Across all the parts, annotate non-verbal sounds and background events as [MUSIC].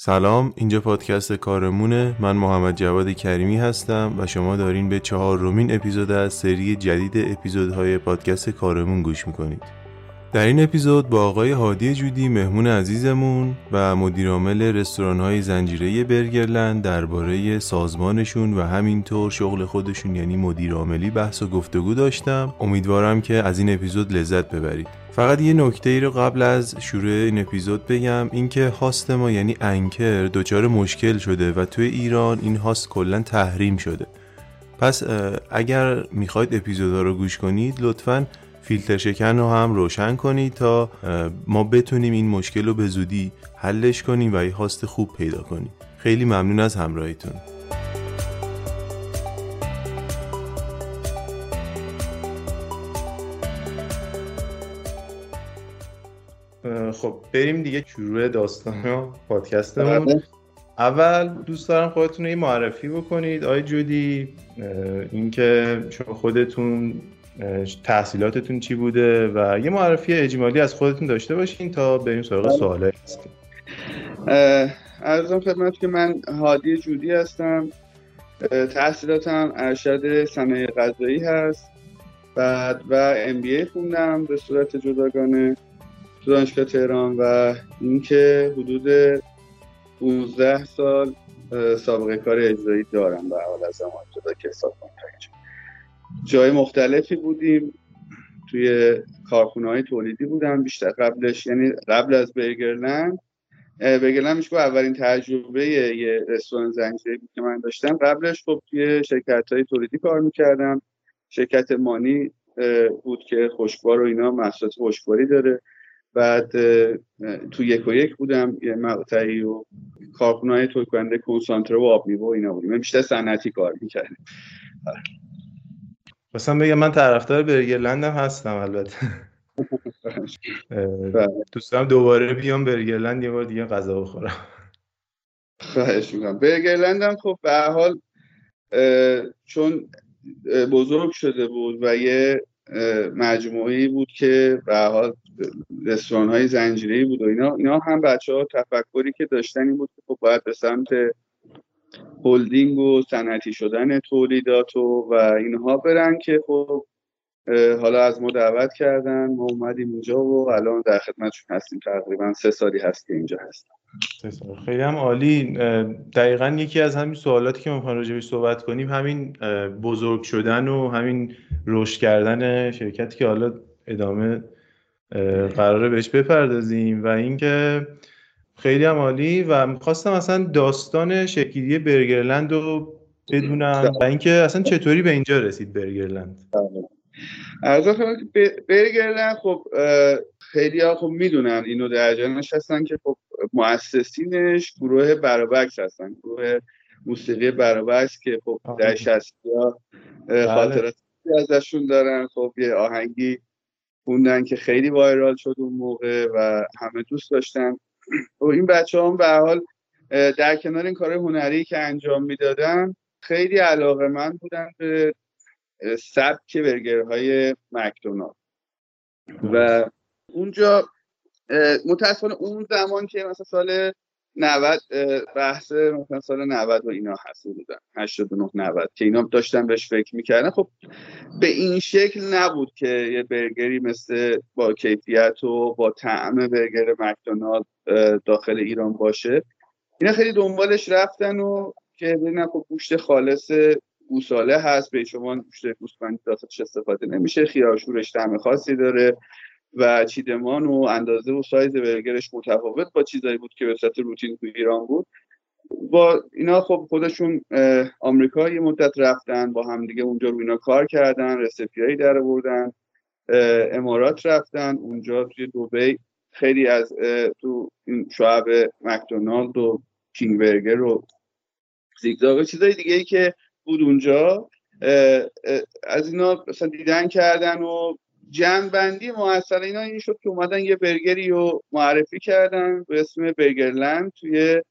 سلام اینجا پادکست کارمونه. من محمد جواد کریمی هستم و شما دارین به چهار رومین اپیزود از سری جدید اپیزودهای پادکست کارمون گوش می‌کنید. در این اپیزود با آقای هادی جودی مهمون عزیزمون و مدیرعامل رستوران های زنجیره برگرلند درباره سازمانشون و همینطور شغل خودشون یعنی مدیرعاملی بحث و گفتگو داشتم. امیدوارم که از این اپیزود لذت ببرید. فقط یه نکته ای رو قبل از شروع این اپیزود بگم اینکه هاست ما یعنی انکر دچار مشکل شده و توی ایران این هاست کلا تحریم شده. پس اگر می‌خواید اپیزودها رو گوش کنید لطفا فیلتر شکن رو هم روشن کنید تا ما بتونیم این مشکل رو به زودی حلش کنیم و یه هاست خوب پیدا کنیم. خیلی ممنون از همراهیتون. خب بریم دیگه شروع داستان پادکستمون. بله. اول دوست دارم خودتون رو معرفی بکنید. آی جودی اینکه شما خودتون تحصیلاتتون چی بوده و یه معرفی اجمالی از خودتون داشته باشین تا بریم سراغ بله. سوالای ارزم خدمت که من هادی جودی هستم. تحصیلاتم ارشد صنایع غذایی هست. بعد و ام بی ای خوندم به صورت جداگانه تو دانشگاه تهران و اینکه حدود 15 سال سابقه کار اجرایی دارم به حال از زمان جدا که حساب جای مختلفی بودیم. توی کارخونه های تولیدی بودم. بیشتر قبلش یعنی قبل از برگرلند برگرلند میشه اولین تجربه یه رستوران زنجیره بود که من داشتم. قبلش خب توی شرکت های تولیدی کار می‌کردم. شرکت مانی بود که خوشبار و اینا محصولات خوشباری داره. بعد تو یک و یک بودم. یه مقطعی و کارخونه کننده کنسانتره و آب میوه اینا بودیم. بیشتر صنعتی کار می‌کردیم مثلا بگم من طرفدار برگرلند هم هستم البته. [LAUGHS] دوست دارم دوباره بیام برگرلند یه بار دیگه غذا بخورم خواهش می‌کنم برگرلند هم خب به حال چون بزرگ شده بود و یه مجموعی بود که به حال رستوران های زنجیری بود و اینا اینا هم بچه ها تفکری که داشتن این بود که خب باید به سمت هلدینگ و صنعتی شدن تولیدات و, و اینها برن که خب حالا از ما دعوت کردن ما اومدیم اینجا و الان در خدمتشون هستیم. تقریبا سه سالی هست که اینجا هستم خیلی هم عالی. دقیقا یکی از همین سوالاتی که ما می‌خوایم راجبش صحبت کنیم همین بزرگ شدن و همین رشد کردن شرکتی که حالا ادامه قراره بهش بپردازیم و اینکه خیلی هم عالی و می‌خواستم اصلا داستان شکلی برگرلند رو بدونم و اینکه اصلا چطوری به اینجا رسید برگرلند. از برگرلند خب خیلی ها خب می‌دونن اینو در جانش هستن که خب مؤسسینش گروه برابکس هستن گروه موسیقی برابکس که خب در شستی ها بله. خاطرات ازشون دارن. خب یه آهنگی خوندن که خیلی وایرال شد اون موقع و همه دوست داشتن. و این بچه هم به حال در کنار این کار هنری که انجام می‌دادن خیلی علاقه من بودن به سبک برگرهای مکدونالد. و اونجا متاسفانه اون زمان که مثلا سال 90 بحث مثلا سال 90 و اینا هست بودن 89 90 که اینا داشتن بهش فکر می‌کردن. خب به این شکل نبود که یه برگری مثل با کیفیت و با طعم برگر مکدونالد داخل ایران باشه. اینا خیلی دنبالش رفتن و که ببینن خب گوشت خالص گوساله هست به شما گوشت گوسفندی داخلش استفاده نمیشه خیارشورش طعم خاصی داره. و چیدمان و اندازه و سایز برگرش متفاوت با چیزایی بود که به صورت روتین تو ایران بود. با اینا خب خودشون آمریکا یه مدت رفتن با همدیگه اونجا رو اینا کار کردن رسپیایی در بردن امارات رفتن. اونجا توی دوبی خیلی از تو این شعب مکدونالد و کینگ برگر و زیگزاگ و چیزای دیگه ای که بود اونجا از اینا مثلا دیدن کردن و جمع بندی موثر اینا این شد که اومدن یه برگری رو معرفی کردن به اسم برگرلند توی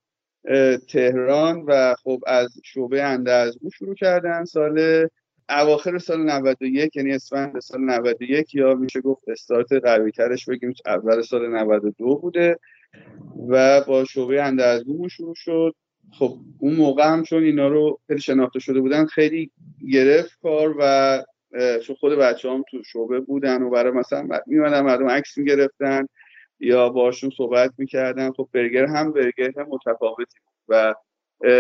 تهران و خب از شعبه اندرزگو شروع کردن سال اواخر سال 91 یعنی اسفند سال 91 یا میشه گفت استارت قوی ترش بگیم اول سال 92 بوده و با شعبه اندرزگومون شروع شد. خب اون موقع هم چون اینا رو خیلی شناخته شده بودن خیلی گرفت کار و چون خود بچه هم تو شعبه بودن و برای مثلا میمدن مردم عکس می‌گرفتن یا باشون صحبت می‌کردن. خب برگر هم برگر هم متفاوتی بود و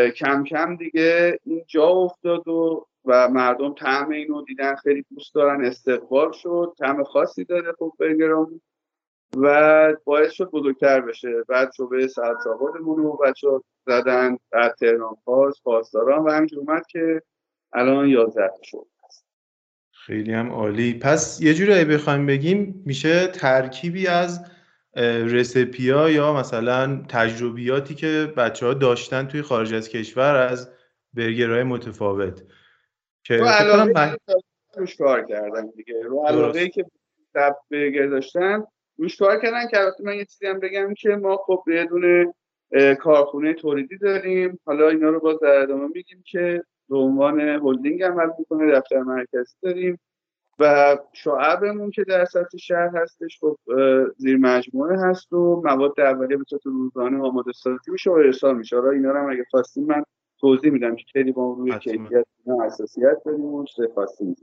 کم کم دیگه این جا افتاد و و مردم طعم اینو دیدن خیلی دوست دارن استقبال شد طعم خاصی داره خب برگرام و باعث شد بزرگتر بشه. بعد شعبه سرد رو بچه زدن بعد تهران پاس پاسداران و همینجور اومد که الان یازده شد. خیلی هم عالی. پس یه جوری بخوایم بگیم میشه ترکیبی از رسپیا یا مثلا تجربیاتی که بچه ها داشتن توی خارج از کشور از برگرهای متفاوت. که رو علاقه روش کار کردن دیگه. رو علاقه که برگر داشتن روش کار کردن که البته من یه چیزی هم بگم که ما خب بدون کارخونه تولیدی داریم. حالا اینا رو باز در ادامه میگیم که به عنوان هلدینگ عمل می‌کنه دفتر مرکزی داریم و شعبمون که در سطح شهر هستش خب زیر مجموعه هست و مواد اولیه به صورت روزانه آماده سازی میشه و ارسال میشه. حالا اینا رو هم اگه خواستیم من توضیح میدم که خیلی با روی کیفیت اساسیت داریم و چه خواستیم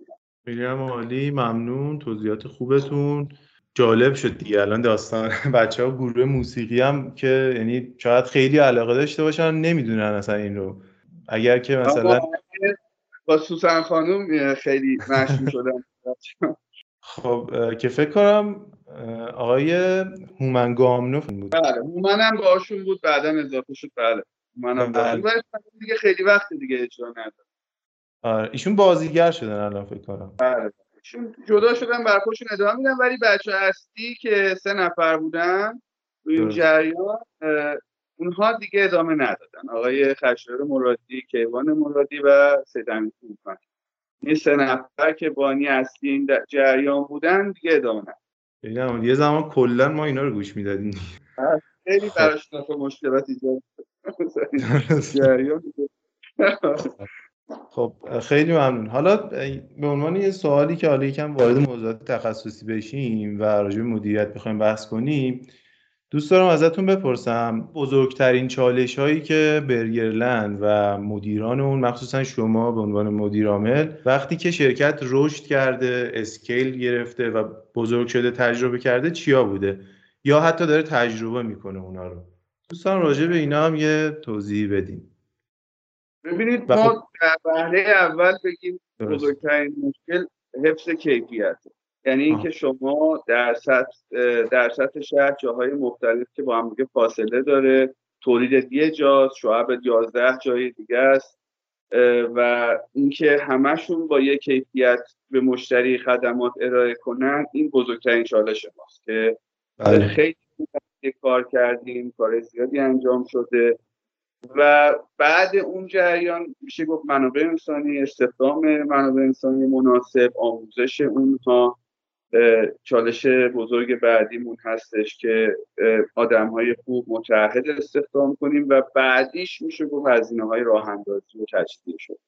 خیلی عالی ممنون. توضیحات خوبتون. جالب شد دیگه. الان داستان [LAUGHS] بچه ها گروه موسیقی هم که یعنی شاید خیلی علاقه داشته باشن نمی‌دونن اصلا این رو. اگر که مثلا با سوسن خانم خیلی مشهور شدن خب که فکر کنم آقای هومن گامنوف بود. بله هومن هم باشون بود بعدا اضافه شد. بله هومن هم بله. دیگه خیلی وقت دیگه اجرا نداد آره ایشون بازیگر شدن الان فکر کنم. بله. ایشون جدا شدن بر خودشون ادامه میدن. ولی بچه اصلی که سه نفر بودن این جریان اونها دیگه ادامه ندادن. آقای خشایار مرادی کیوان مرادی و سیدمی کوکان این سه نفر که بانی اصلی این جریان بودن دیگه ادامه ندادن. یه زمان کلا ما اینا رو گوش می‌دادیم. خیلی خب. براش مشکلات ایجاد [LAUGHS] جریان خب خیلی ممنون. حالا به عنوان یه سوالی که حالا یکم وارد موضوعات تخصصی بشیم و راجع مدیریت بخوایم بحث کنیم دوست دارم ازتون بپرسم بزرگترین چالش هایی که برگرلند و مدیران اون مخصوصا شما به عنوان مدیر عامل وقتی که شرکت رشد کرده اسکیل گرفته و بزرگ شده تجربه کرده چیا بوده؟ یا حتی داره تجربه می‌کنه اونا رو؟ دوستان راجع به اینا هم یه توضیح بدیم ببینید ما خب در وهله اول بگیم بزرگترین مشکل حفظ کیفیت یعنی اینکه شما در سطح در سطح شهر جاهای مختلف که با هم دیگه فاصله داره تولید یه جاست شعب 11 جای دیگه است و اینکه همشون با یه کیفیت به مشتری خدمات ارائه کنن این بزرگترین چالش ماست که بله. خیلی کار کردیم کار زیادی انجام شده و بعد اون جریان میشه گفت منابع انسانی استخدام منابع انسانی مناسب آموزش اونها چالش بزرگ بعدیمون هستش که آدم های خوب متعهد استخدام کنیم و بعدیش میشه گفت هزینه های راه اندازی و تجدید شد.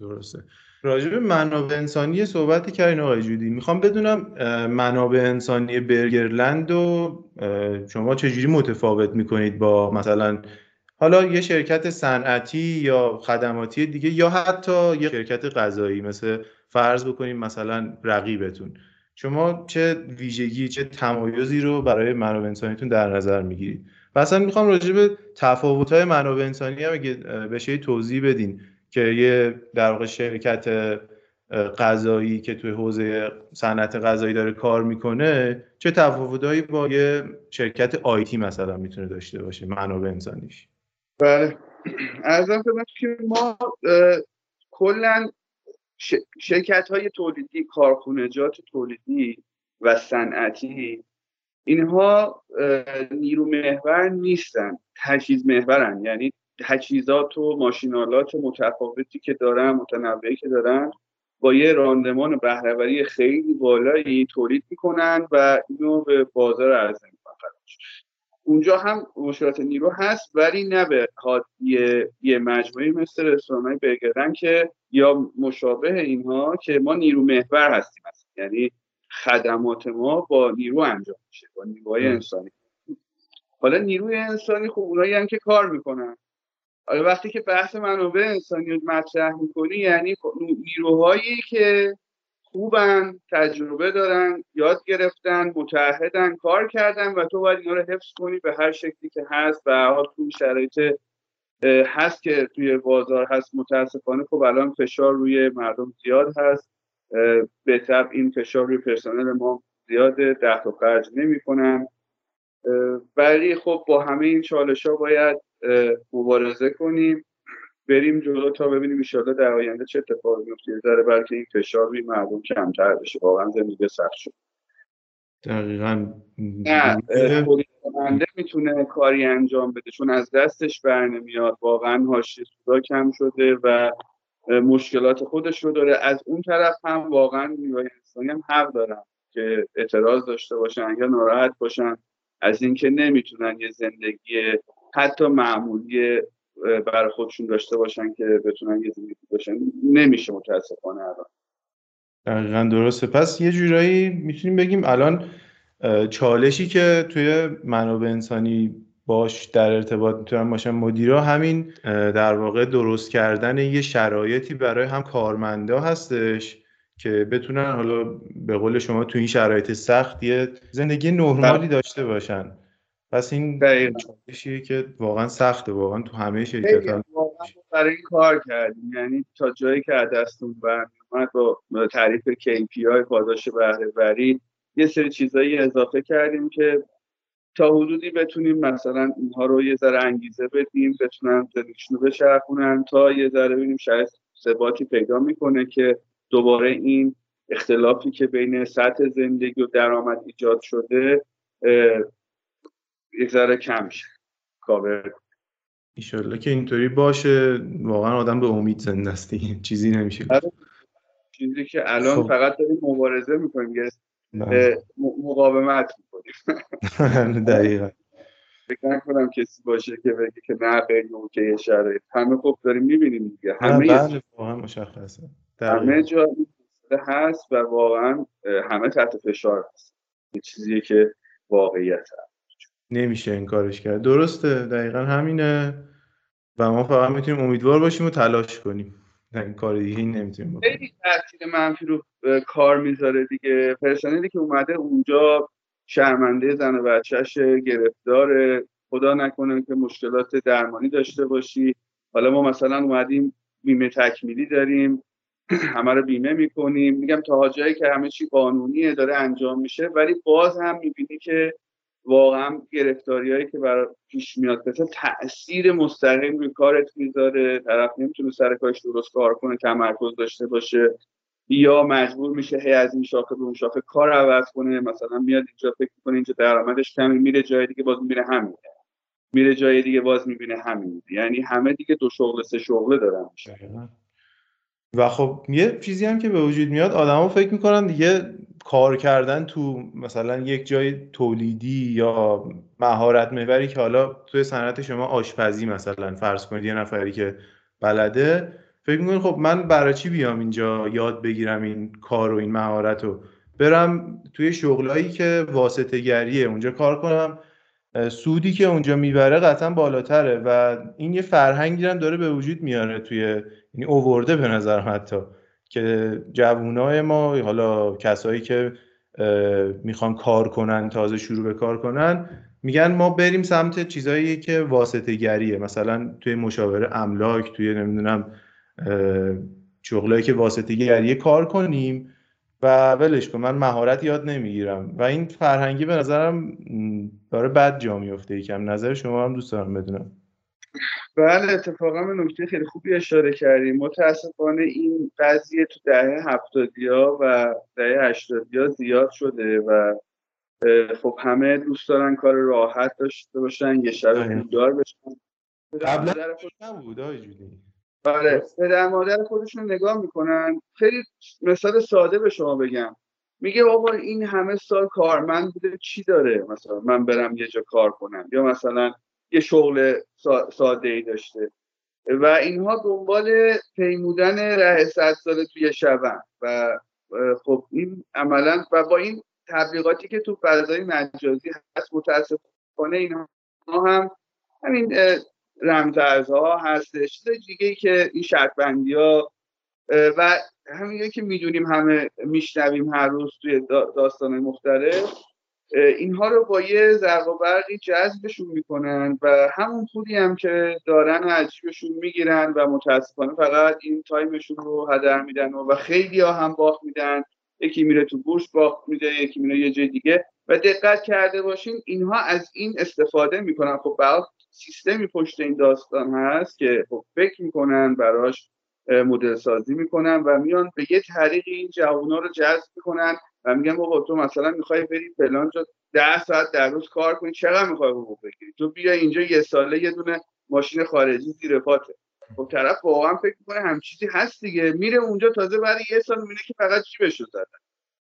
درسته. راجع به منابع انسانی صحبتی کردین آقای جودی. می‌خوام بدونم منابع انسانی برگرلند و شما چجوری متفاوت می‌کنید با مثلا حالا یه شرکت صنعتی یا خدماتی دیگه یا حتی یه شرکت غذایی مثل فرض بکنیم مثلا رقیبتون. شما چه ویژگی چه تمایزی رو برای منابع انسانیتون در نظر می‌گیرید؟ و اصلا می‌خوام راجع به تفاوت‌های منابع انسانی هم اگه بشه توضیح بدین که یه در واقع شرکت غذایی که توی حوزه صنعت غذایی داره کار می‌کنه چه تفاوتهایی با یه شرکت آیتی مثلا می‌تونه داشته باشه منابع انسانیش؟ بله. [CLEARS THROAT] ارزم که ما کلا شرکت های تولیدی کارخونجات تولیدی و صنعتی اینها نیرو محور نیستن تجهیز محورن یعنی تجهیزات و ماشینالات متفاوتی که دارن متنوعی که دارن با یه راندمان بهرهوری خیلی بالایی تولید می‌کنن و اینو به بازار عرضه می‌کنن. اونجا هم مشکلات نیرو هست ولی نه به یه, یه مجموعه مثل رستوران های که یا مشابه اینها که ما نیرو محور هستیم هست. یعنی خدمات ما با نیرو انجام میشه با نیروهای انسانی. حالا نیروی انسانی خب اونایی هم که کار می‌کنن. حالا وقتی که بحث منابع انسانی رو مطرح می‌کنی یعنی خب نیروهایی که خوبن تجربه دارن یاد گرفتن متحدن کار کردن و تو باید اینا رو حفظ کنی به هر شکلی که هست و حال تو شرایط هست که توی بازار هست متاسفانه خب الان فشار روی مردم زیاد هست. به طب این فشار روی پرسنل ما زیاده ده تا خرج نمی‌کنن. ولی خب با همه این چالش ها باید مبارزه کنیم. بریم جلو تا ببینیم ایشالا در آینده چه اتفاقی میفته داره بلکه این فشار روی مردم کمتر بشه. واقعا زندگی سخت شد. دقیقا نه می‌تونه کاری انجام بده چون از دستش بر نمیاد. واقعا حاشیه سودا کم شده و مشکلات خودش رو داره. از اون طرف هم واقعا نیروهای انسانی هم حق دارن که اعتراض داشته باشن یا ناراحت باشن از اینکه نمی‌تونن یه زندگی حتی معمولی برای خودشون داشته باشن که بتونن یه زندگی باشن. نمیشه متاسفانه الان. دقیقا درسته. پس یه جورایی می‌تونیم بگیم الان چالشی که توی منابع انسانی باش در ارتباط می‌تونن باشن مدیرا همین در واقع درست کردن یه شرایطی برای هم کارمندا هستش که بتونن حالا به قول شما تو این شرایط سخت یه زندگی نرمالی. داشته باشن. پس این چالشیه که واقعا سخته واقعا تو همه شرکت ها برای این کار کردیم. یعنی تا جایی که دستون برمیومد با تعریف KPI پاداش بهره وری یه سری چیزایی اضافه کردیم که تا حدودی بتونیم مثلا اینها رو یه ذره انگیزه بدیم بتونن زندگیشون رو بچرخونن تا یه ذره ببینیم شاید ثباتی پیدا می‌کنه که دوباره این اختلافی که بین سطح زندگی و درآمد ایجاد شده یک ذره کم شه. کاور. ایشالله که اینطوری باشه. واقعا آدم به امید زنده است. [LAUGHS] چیزی نمیشه. آره. چیزی که الان خب. فقط داریم مبارزه می‌کنیم بله. مقاومت می‌کنیم. [LAUGHS] دقیقا. فکر نکنم کسی باشه که بگه که نه خیلی اوکی شرایط. همه خوب داریم می‌بینیم دیگه. همه بله واقعا مشخصه. همه جا هست و واقعا همه تحت فشار هست. چیزی که واقعیت هست. نمیشه این کارش کرد. درسته دقیقا همینه. و ما فقط می‌تونیم امیدوار باشیم و تلاش کنیم. این کار دیگه نمی‌تونیم خیلی تاثیر منفی رو کار می‌ذاره دیگه. پرسنلی که اومده اونجا شرمنده زن و بچهش گرفتار. خدا نکنه که مشکلات درمانی داشته باشی. حالا ما مثلا اومدیم بیمه تکمیلی داریم. [CLEARS THROAT] همه رو بیمه می‌کنیم. میگم تا جایی که همه چی قانونیه داره انجام میشه. ولی باز هم می‌بینی که واقعا گرفتاریایی که برای پیش میاد مثلا تاثیر مستقیم روی کارت می‌ذاره طرف نمی‌تونه سر کارش درست کار کنه تمرکز داشته باشه یا مجبور میشه هی از این شاخه به اون شاخه کار عوض کنه مثلا میاد اینجا فکر کنه اینجا درآمدش کمی میره جای دیگه باز می‌بینه همین میره جای دیگه باز می‌بینه همین یعنی همه دیگه دو شغل سه شغله دارن. و خب یه چیزی هم که به وجود میاد آدما فکر می‌کنن دیگه کار کردن تو مثلا یک جای تولیدی یا مهارت محوری که حالا توی صنعت شما آشپزی مثلا فرض کنید یه نفری که بلده فکر می‌کنید خب من برای چی بیام اینجا یاد بگیرم این کار و این مهارت رو؟ برم توی شغلایی که واسطه گریه اونجا کار کنم. سودی که اونجا می‌بره قطعا بالاتره و این یه فرهنگی هم داره به وجود میاره توی یعنی اوورده به نظر حتی. که جوونای ما حالا کسایی که می‌خوان کار کنن تازه شروع به کار کنن میگن ما بریم سمت چیزایی که واسطه گریه مثلا توی مشاوره املاک توی نمی‌دونم شغلایی که واسطه گریه کار کنیم و ولش کن من مهارت یاد نمی‌گیرم. و این فرهنگی به نظرم داره بد جا میفته یکم نظر شما هم دوست دارم بدونم. بله اتفاقا به نکته خیلی خوبی اشاره کردیم متاسفانه این قضیه تو دهه هفتادی ها و دهه هشتادی ها زیاد شده و خب همه دوست دارن کار راحت داشته باشن یه شب پولدار بشن. قبلا نبود بله پدر مادر خودشون نگاه می‌کنن. خیلی مثال ساده به شما بگم. میگه بابا این همه سال کارمند بوده چی داره؟ مثلا من برم یه جا کار کنم. یا مثلا یه شغل ساده ای داشته. و اینها دنبال پیمودن ره صد سال توی شبن. و خب این عملا و با این تبلیغاتی که تو فضای مجازی هست متاسفانه اینها هم همین رمزارزها هستش. دیگه که این شرط ها و همین که می‌دونیم همه میشنویم هر روز توی داستان مختلف اینها رو با یه زرق و برقی جذبشون می‌کنن و همون پولی هم که دارن عجیبشون می‌گیرن و متاسفانه فقط این تایمشون رو هدر میدن و خیلی ها هم باخت میدن. یکی میره تو بورس باخت میده یکی میره یه جای دیگه. و دقت کرده باشین اینها از این استفاده می‌کنن. خب بعد سیستمی پشت این داستان هست که خب فکر می‌کنن براش مدل سازی می‌کنن و میان به یه طریقی این جوونا رو جذب می‌کنن و میگن بابا تو مثلا می‌خوای بری فلان جا ده ساعت در روز کار کنی چقدر می‌خوای حقوق بگیری؟ تو بیا اینجا یه ساله یه دونه ماشین خارجی زیر پاته. خب طرف واقعا فکر می‌کنه هم چیزی هست دیگه. میره اونجا تازه بعد یه سال می‌بینه که فقط جیبش رو زدن.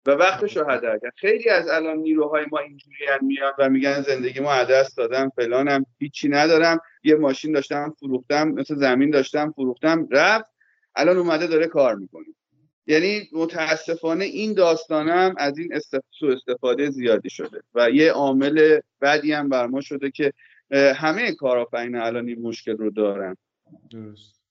و وقتش رو هدر کرد. خیلی از الان نیروهای ما اینجوری میان و میگن زندگی ما عدس دادم فلانم هیچی ندارم. یه ماشین داشتم فروختم مثل زمین داشتم فروختم رفت. الان اومده داره کار می‌کنه. یعنی متاسفانه این داستانم از این سو استفاده زیادی شده و یه عامل بعدی هم بر ما شده که همه کارآفرین الان این مشکل رو دارن. درست.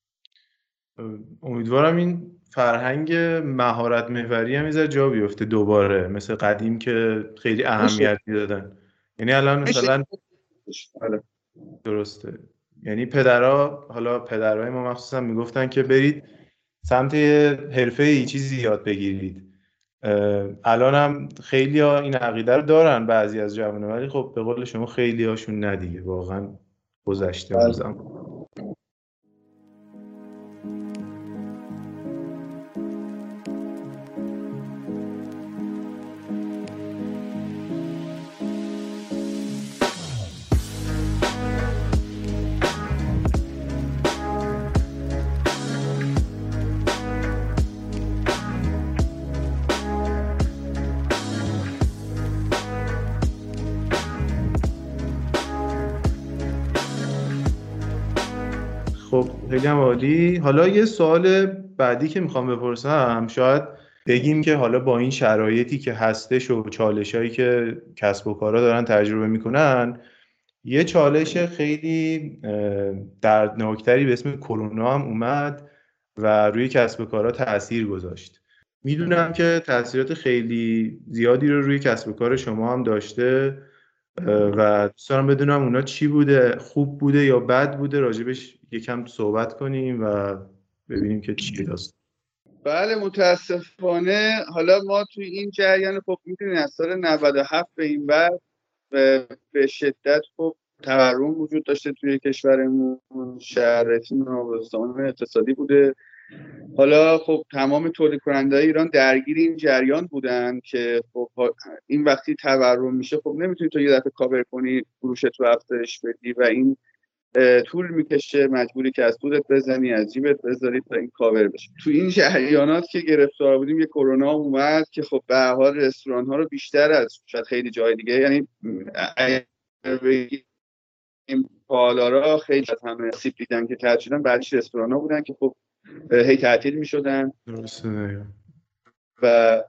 امیدوارم این فرهنگ مهارت محوری هم جا بیفته دوباره مثل قدیم که خیلی اهمیت می‌دادن یعنی الان مثلا آره. درسته. یعنی پدرها حالا پدرهای ما مخصوصا می‌گفتن که برید سمت حرفه ای چیزی یاد بگیرید الان هم خیلی ها این عقیده رو دارن بعضی از جوانه ولی خب به قول شما خیلی هاشون ندیگه واقعا گذشته بله. خیلی هم عالی. حالا یه سوال بعدی که می‌خوام بپرسم شاید بگیم که حالا با این شرایطی که هستش و چالش هایی که کسب و کارا دارن تجربه می‌کنن یه چالش خیلی دردناکتری به اسم کرونا هم اومد و روی کسب و کارا تاثیر گذاشت. می‌دونم که تاثیرات خیلی زیادی رو روی کسب و کار شما هم داشته. و دوست دارم بدونم اونا چی بوده خوب بوده یا بد بوده راجبش یکم صحبت کنیم و ببینیم که چی داست بله متاسفانه حالا ما توی این جریان خب می‌تونیم از سال 97 به این بعد به شدت خب تورم وجود داشته توی کشورمون شهرتون و اقتصادی بوده. حالا خب تمام تولید کننده ایران درگیر این جریان بودن که خب این وقتی تورم میشه خب نمی‌تونی تو یه دفعه کاور کنی فروش تو افزایش بدی و این طول می‌کشه مجبوری که از سودت بزنی از جیبت بذاری تا این کاور بشه. تو این جریانات که گرفتار بودیم یه کرونا اومد که خب به هر حال رستوران ها رو بیشتر از شاید خیلی جای دیگه یعنی این تالارا خیلی از همه آسیب دیدن که تعطیل شدن بعدش رستوران ها بودن که خب هی تعطیل می شدن و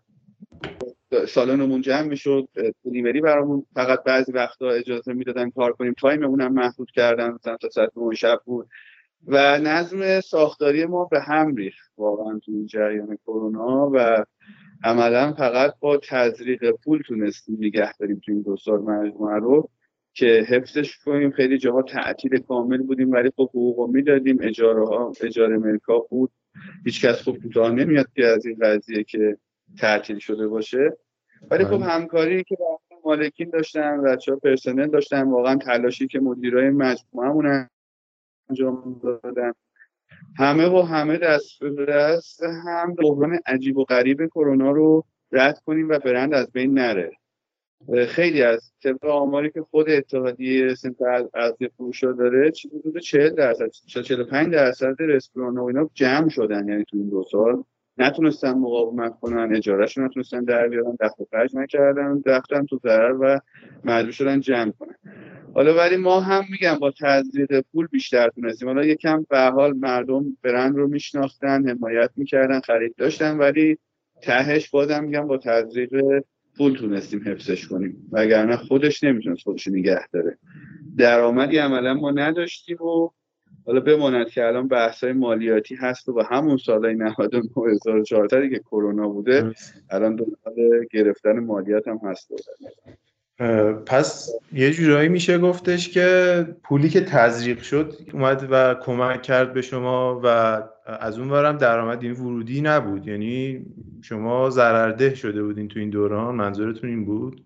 سالنمون جمع می‌شد delivery برامون. فقط بعضی وقتا اجازه می‌دادن کار کنیم. time مون هم محدود کردن مثلا تا ساعت شب بود. و نظم ساختاری ما به هم ریخت واقعا تو این جریان کرونا و عملا فقط با تزریق پول تونستیم نگه داریم تو این دو سال مجموعه رو. که حفظش کنیم. خیلی جاها تعطیل کامل بودیم ولی خب حقوق می‌دادیم. اجاره ها اجاره ملکا بود. هیچکس خب کوتاه نمیاد که از این قضیه که تعطیل شده باشه. ولی خب بله. همکاری که با مالکین داشتن بچه ها پرسنل داشتن واقعا تلاشی که مدیرای مجموعه انجام دادن. همه و همه دست به دست هم بحران عجیب و غریب کرونا رو رد کنیم و برند از بین نره. خیلی از طبق آماری که خود اتحادیه سنت از فروشا داره حدود 40 درصد 45 درصد رستوران و اینا جمع شدن یعنی تو این دو سال. نتونستن مقاومت کنن اجارهشون نتونستن در بیارن دخل خرج نکردن رفتن تو ضرر و مجبور شدن جمع کنن. حالا ولی ما هم میگم با تزریق پول بیشتر تونستیم. حالا یکم به حال مردم برند رو میشناختن حمایت می‌کردن خرید داشتن ولی تهش بازم میگم با تزریق پول تونستیم حفظش کنیم. وگرنه خودش نمی‌تونست خودش نگه داره. درآمدی عملا ما نداشتیم و حالا بماند که الان بحث های مالیاتی هست و به همون سالهای 99 1400 که کرونا بوده الان دنبال گرفتن مالیات هم هست. پس یه جورایی میشه گفتش که پولی که تزریق شد اومد و کمک کرد به شما و از اون ورم درآمد این ورودی نبود. یعنی شما ضررده شده بودین تو این دوران. منظورتون این بود؟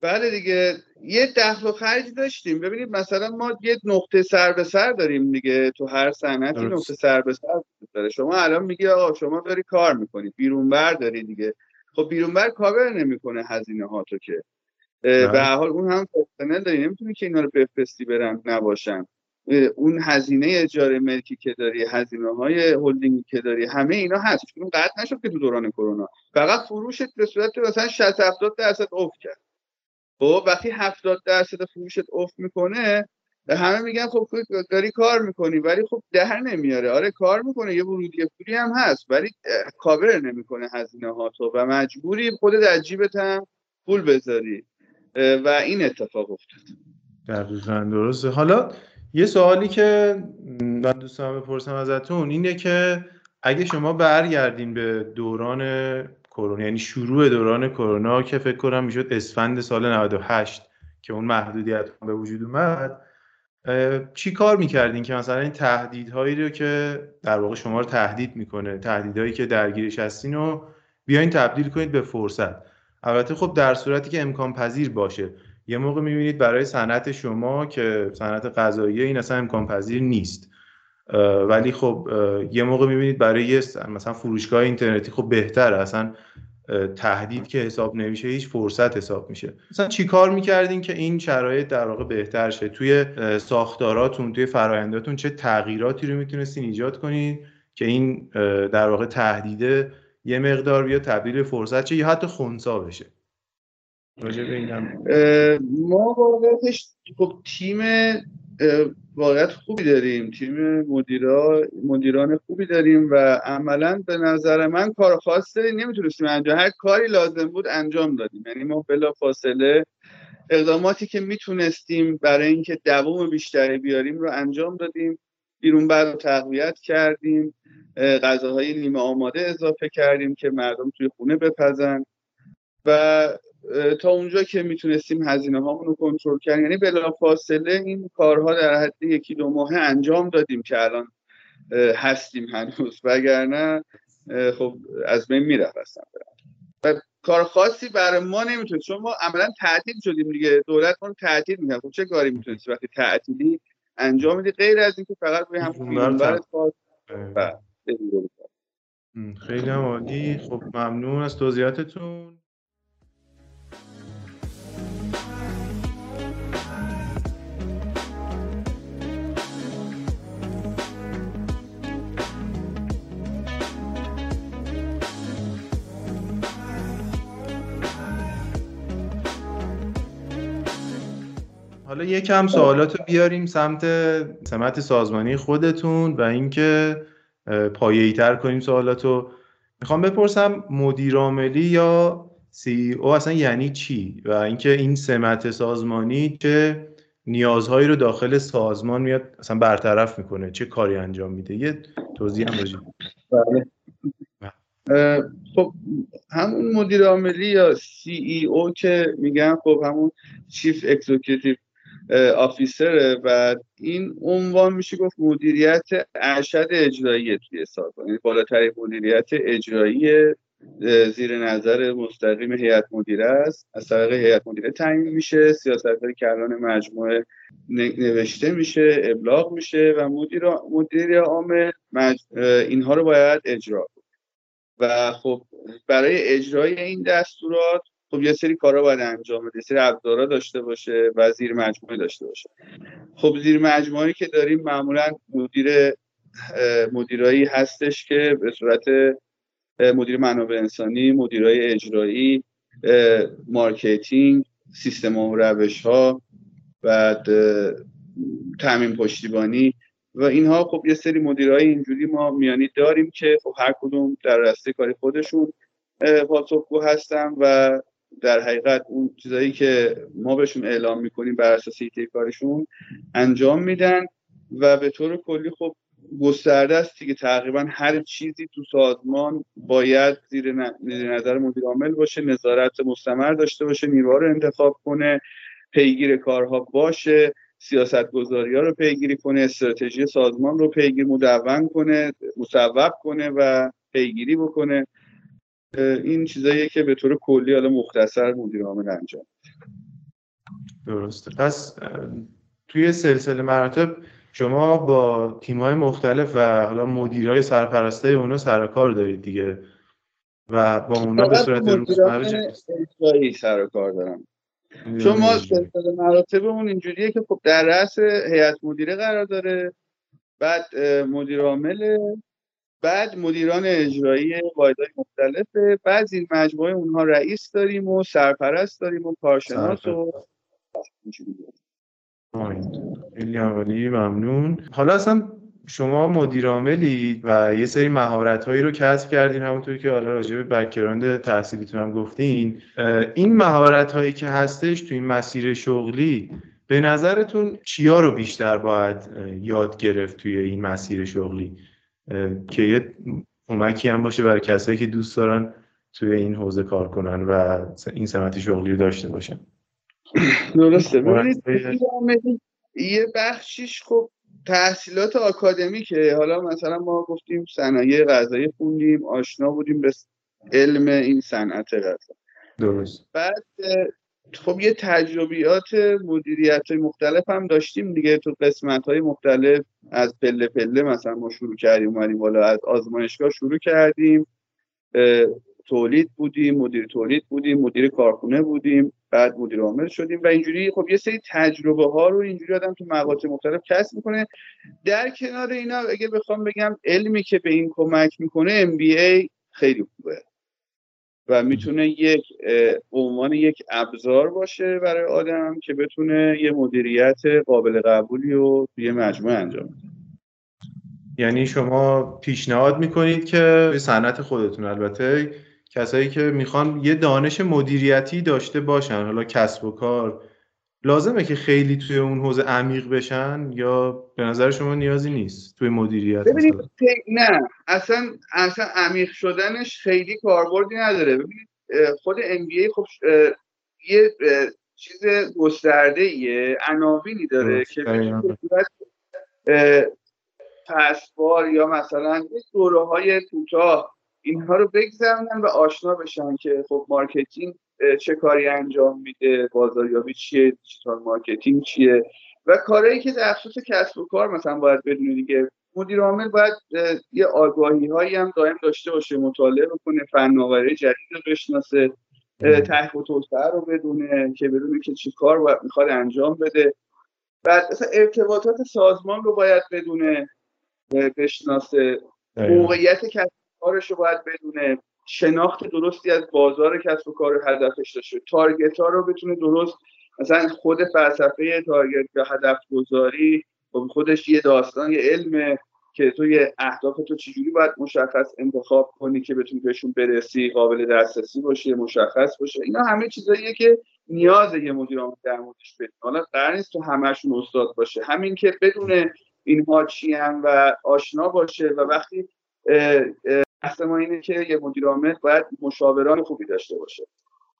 بله دیگه. یه دخل و خرج داشتیم. ببینید مثلا ما یه نقطه سر به سر داریم دیگه تو هر صنعتی نقطه سر به سر داره. شما الان میگی آقا شما داری کار می‌کنی بیرون بر داری دیگه. خب بیرون بر کاور نمی‌کنه هزینه ها تو که به. حال اون هم پرسنل داری نمی‌تونی که اینا رو بفرستی برن نباشن. اون هزینه اجاره ملکی که داری هزینه های هلدینگی که داری همه اینا هست. چون قطع نشد که تو دوران کرونا. فقط فروشت به صورت مثلا 60 70 درصد افت کرد. خب وقتی 70 درصد فروشت افت می‌کنه همه میگن خب داری کار می‌کنی ولی خب در نمیاره. آره کار می‌کنه یه ورودی پولی هم هست ولی کاور نمی‌کنه هزینه ها تو و مجبوری خودت از جیبت هم پول بذاری. و این اتفاق افتاد. دقیقا درسته. حالا یه سوالی که من دوستان بپرسم ازتون اینه که اگه شما برگردین به دوران کرونا یعنی شروع دوران کرونا که فکر کنم می‌شد اسفند سال 98 که اون محدودیت به وجود اومد چی کار می‌کردین که مثلا این تهدیدهایی رو که در واقع شما رو تهدید می‌کنه تهدیدهایی که درگیرش هستین رو بیاین تبدیل کنید به فرصت؟ البته خب در صورتی که امکان پذیر باشه. یه موقع می‌بینید برای صنعت شما که صنعت غذایی این اصلا امکان پذیر نیست. ولی خب یه موقع می‌بینید برای مثلا فروشگاه اینترنتی خب بهتره. اصلا تهدید که حساب نمیشه هیچ فرصت حساب میشه. مثلا چی کار می‌کردین که این شرایط در واقع بهتر شه؟ توی ساختاراتون توی فراینداتون چه تغییراتی رو می‌تونستین ایجاد کنین که این در واقع تهدیده یه مقدار بیا تبدیل فرصت چه یا حتی خونسا بشه؟ ما واقعیتش خب تیم واقعیت خوبی داریم. تیم مدیرا مدیران خوبی داریم و عملا به نظر من کار خاصی نمی‌تونستیم انجام. هر کاری لازم بود انجام دادیم. یعنی ما بلا فاصله اقداماتی که می‌تونستیم برای اینکه دوام بیشتری بیاریم رو انجام دادیم. بیرون بعد تقویت کردیم. غذاهای نیمه آماده اضافه کردیم که مردم توی خونه بپزن. و تا اونجا که می‌تونستیم هزینه هامون رو کنترل کردیم. یعنی بلا فاصله این کارها در حد یکی دو ماه انجام دادیم که الان هستیم هنوز. وگرنه خب از بین می‌رفت و کار خاصی برای ما نمی‌تونست. چون ما عملا تعطیل شدیم دیگه. دولت ما تعطیل می‌کنه خب چه کاری می‌تونست وقتی تعطیلی انجام میدی؟ غیر از اینکه فقط روی هم خیلی عالی. خب ممنون از توضیحاتتون. حالا یکم سوالات رو بیاریم سمت سمت سازمانی خودتون و اینکه پایه‌ای تر کنیم سوالات رو می‌خوام بپرسم مدیر عاملی یا سی او اصلا یعنی چی؟ و اینکه این سمت سازمانی چه نیازهایی رو داخل سازمان میاد اصلا برطرف می‌کنه چه کاری انجام میده؟ یه توضیح هم راجع بله. خب همون مدیر عاملی یا سی ای او که میگن خب همون چیف اکزیکیتیو آفیسره و این عنوان میشه گفت مدیریت ارشد اجرایی توی سازمان یعنی بالاترین مدیریت اجرایی زیر نظر مستقیم هیئت مدیره است. از طریق هیئت مدیره تعیین میشه سیاست های کلان مجموعه نوشته میشه ابلاغ میشه و مدیر مدیر عام اینها رو باید اجرا و خب برای اجرای این دستورات خب یه سری کارا باید انجام بده سری ابزارا داشته باشه و زیر مجموعه داشته باشه. خب زیر مجموعه که داریم معمولا مدیر مدیرایی هستش که به صورت مدیر منابع انسانی مدیرای اجرایی marketing سیستم و روش ها بعد تامین پشتیبانی و اینها. خب یه سری مدیرای اینجوری ما میانی داریم که خب هر کدوم در راستای کاری خودشون پاسخگو هستن و در حقیقت اون چیزایی که ما بهشون اعلام می‌کنیم بر اساس کارشون انجام میدن و به طور کلی خب گسترده است که تقریبا هر چیزی تو سازمان باید زیر نظر مدیر عامل باشه نظارت مستمر داشته باشه نیروها رو انتخاب کنه پیگیر کارها باشه سیاست گذاری ها رو پیگیری کنه استراتژی سازمان رو پیگیر مدون کنه مصوب کنه و پیگیری بکنه. این چیزاییه که به طور کلی حالا مختصر مدیر عامل انجام درسته. پس توی سلسله مراتب شما با تیم های مختلف و حالا مدیرای سرپرسته اونا سر کار دارید دیگه و با اونا به صورت روزمره سر کار دارم. چون ما سلسله مراتب اون اینجوریه که خب در رأس هیئت مدیره قرار داره بعد مدیر عامل بعد مدیران اجرایی واحدهای مختلفه بعد این مجموعه اونها رئیس داریم و سرپرست داریم و کارشناس و خیلی عالی ممنون. حالا اصلا شما مدیر عاملی و یه سری مهارت هایی رو کسب کردین همونطوری که حالا راجع به background تحصیلیتون هم گفتین. این مهارت هایی که هستش تو این مسیر شغلی به نظرتون چیا رو بیشتر باید یاد گرفت توی این مسیر شغلی؟ که یه کمکی هم باشه برای کسایی که دوست دارن توی این حوزه کار کنن و این سمت شغلی رو داشته باشن. درسته. یه بخشیش خب تحصیلات که حالا مثلا ما گفتیم صنایع غذایی خوندیم آشنا بودیم به علم این صنعت غذا. درست. بعد خب یه تجربیات مدیریت های مختلف هم داشتیم دیگه. تو قسمت های مختلف از پله پله مثلا ما شروع کردیم اومدیم بالا از آزمایشگاه شروع کردیم. تولید بودیم مدیر تولید بودیم مدیر کارخونه بودیم بعد مدیر عامل شدیم. و اینجوری خب یه سری تجربه ها رو اینجوری آدم تو مقاطع مختلف کسب می‌کنه. در کنار اینا اگه بخوام بگم علمی که به این کمک می‌کنه MBA خیلی خوبه. و می‌تونه یک عنوان یک ابزار باشه برای آدم که بتونه یه مدیریت قابل قبولی رو توی مجموعه انجام بده. یعنی شما پیشنهاد می‌کنید که صنعت خودتون البته کسایی که می‌خوان یه دانش مدیریتی داشته باشن حالا کسب و کار لازمه که خیلی توی اون حوزه عمیق بشن یا به نظر شما نیازی نیست توی مدیریت ببینید نه. اصلا اصلا عمیق شدنش خیلی کاربردی نداره. ببینید خود MBA خب یه چیز گسترده ایه عناوینی داره که پسبار یا مثلا دوره های کوتاه اینها رو بگذرونن و آشنا بشن که خب marketing چه کاری انجام میده بازاریابی چیه digital marketing چیه؟ و کارهایی که در خصوص کسب و کار مثلا باید بدونه دیگه. مدیر عامل باید یه آگاهی هایی هم دائم داشته باشه مطالعه بکنه فناوری جدید رو بشناسه تحقیق و توسعه رو بدونه که بدونه که چی کار باید می‌خواد انجام بده. بعد مثلا ارتباطات سازمان رو باید بدونه بشناسه. موقعیت کسب کارش رو باید بدونه. شناخت درستی از بازار کسب و کار هدفش داشته. تارگت ها رو بتونه درست مثلا خود فلسفه تارگت یا هدف گذاری خب خودش یه داستان یه علمه که تو یه اهداف تو چجوری باید مشخص انتخاب کنی که بتونی بهشون برسی قابل دسترسی باشه مشخص باشه. اینا همه چیزاییه که نیاز یه مدیر در موردش بدون حالا قرار نیست تو همشون استاد باشه. همین که بدون اینها چی و آشنا باشه و وقتی بحث ما اینه که یه مدیر عامل باید مشاوران خوبی داشته باشه.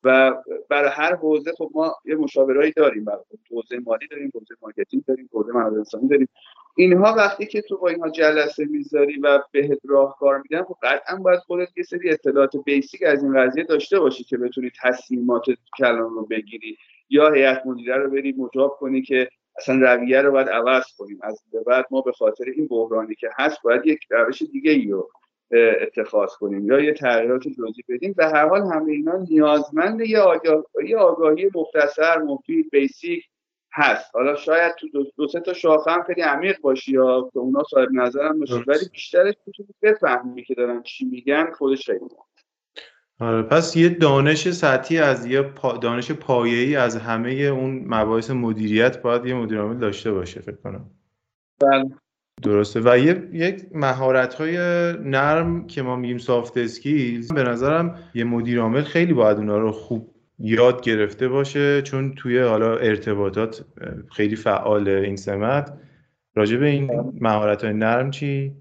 و برای هر حوزه خب ما یه مشاورایی داریم برای حوزه مالی داریم حوزه marketing داریم حوزه منابع انسانی داریم. اینها وقتی که تو با اینها جلسه می‌ذاری و بهت راهکار میدن خب قطعا باید خودت یه سری اطلاعات basic از این قضیه داشته باشی که بتونی تصمیمات کلان رو بگیری یا هیئت مدیره رو بری مجاب کنی که اصلا رویه رو باید عوض کنیم. از بعد ما به خاطر این بحرانی که هست باید یک روش دیگه ای رو اتخاذ کنیم یا یه تغییرات جزئی بدیم. به هر حال همه اینا نیازمند یه, آگاه... یه آگاهی مختصر مفید بیسیک هست. حالا شاید تو دو, دو سه تا شاخه هم خیلی عمیق باشی یا که اونا صاحب نظرم باشه. ولی بیشترش می‌تونی بفهمی که دارن چی میگن خودش خیلی آره پس یه دانش سطحی از یه پا... دانش پایه‌ای از همه اون مباحث مدیریت باید یه مدیر عامل داشته باشه فکر کنم. بله. درسته. و یه یک مهارت های نرم که ما میگیم soft skills به نظرم یه مدیر عامل خیلی باید اونا رو خوب یاد گرفته باشه چون توی حالا ارتباطات خیلی فعال این سمت. راجع به این مهارت های نرم چی؟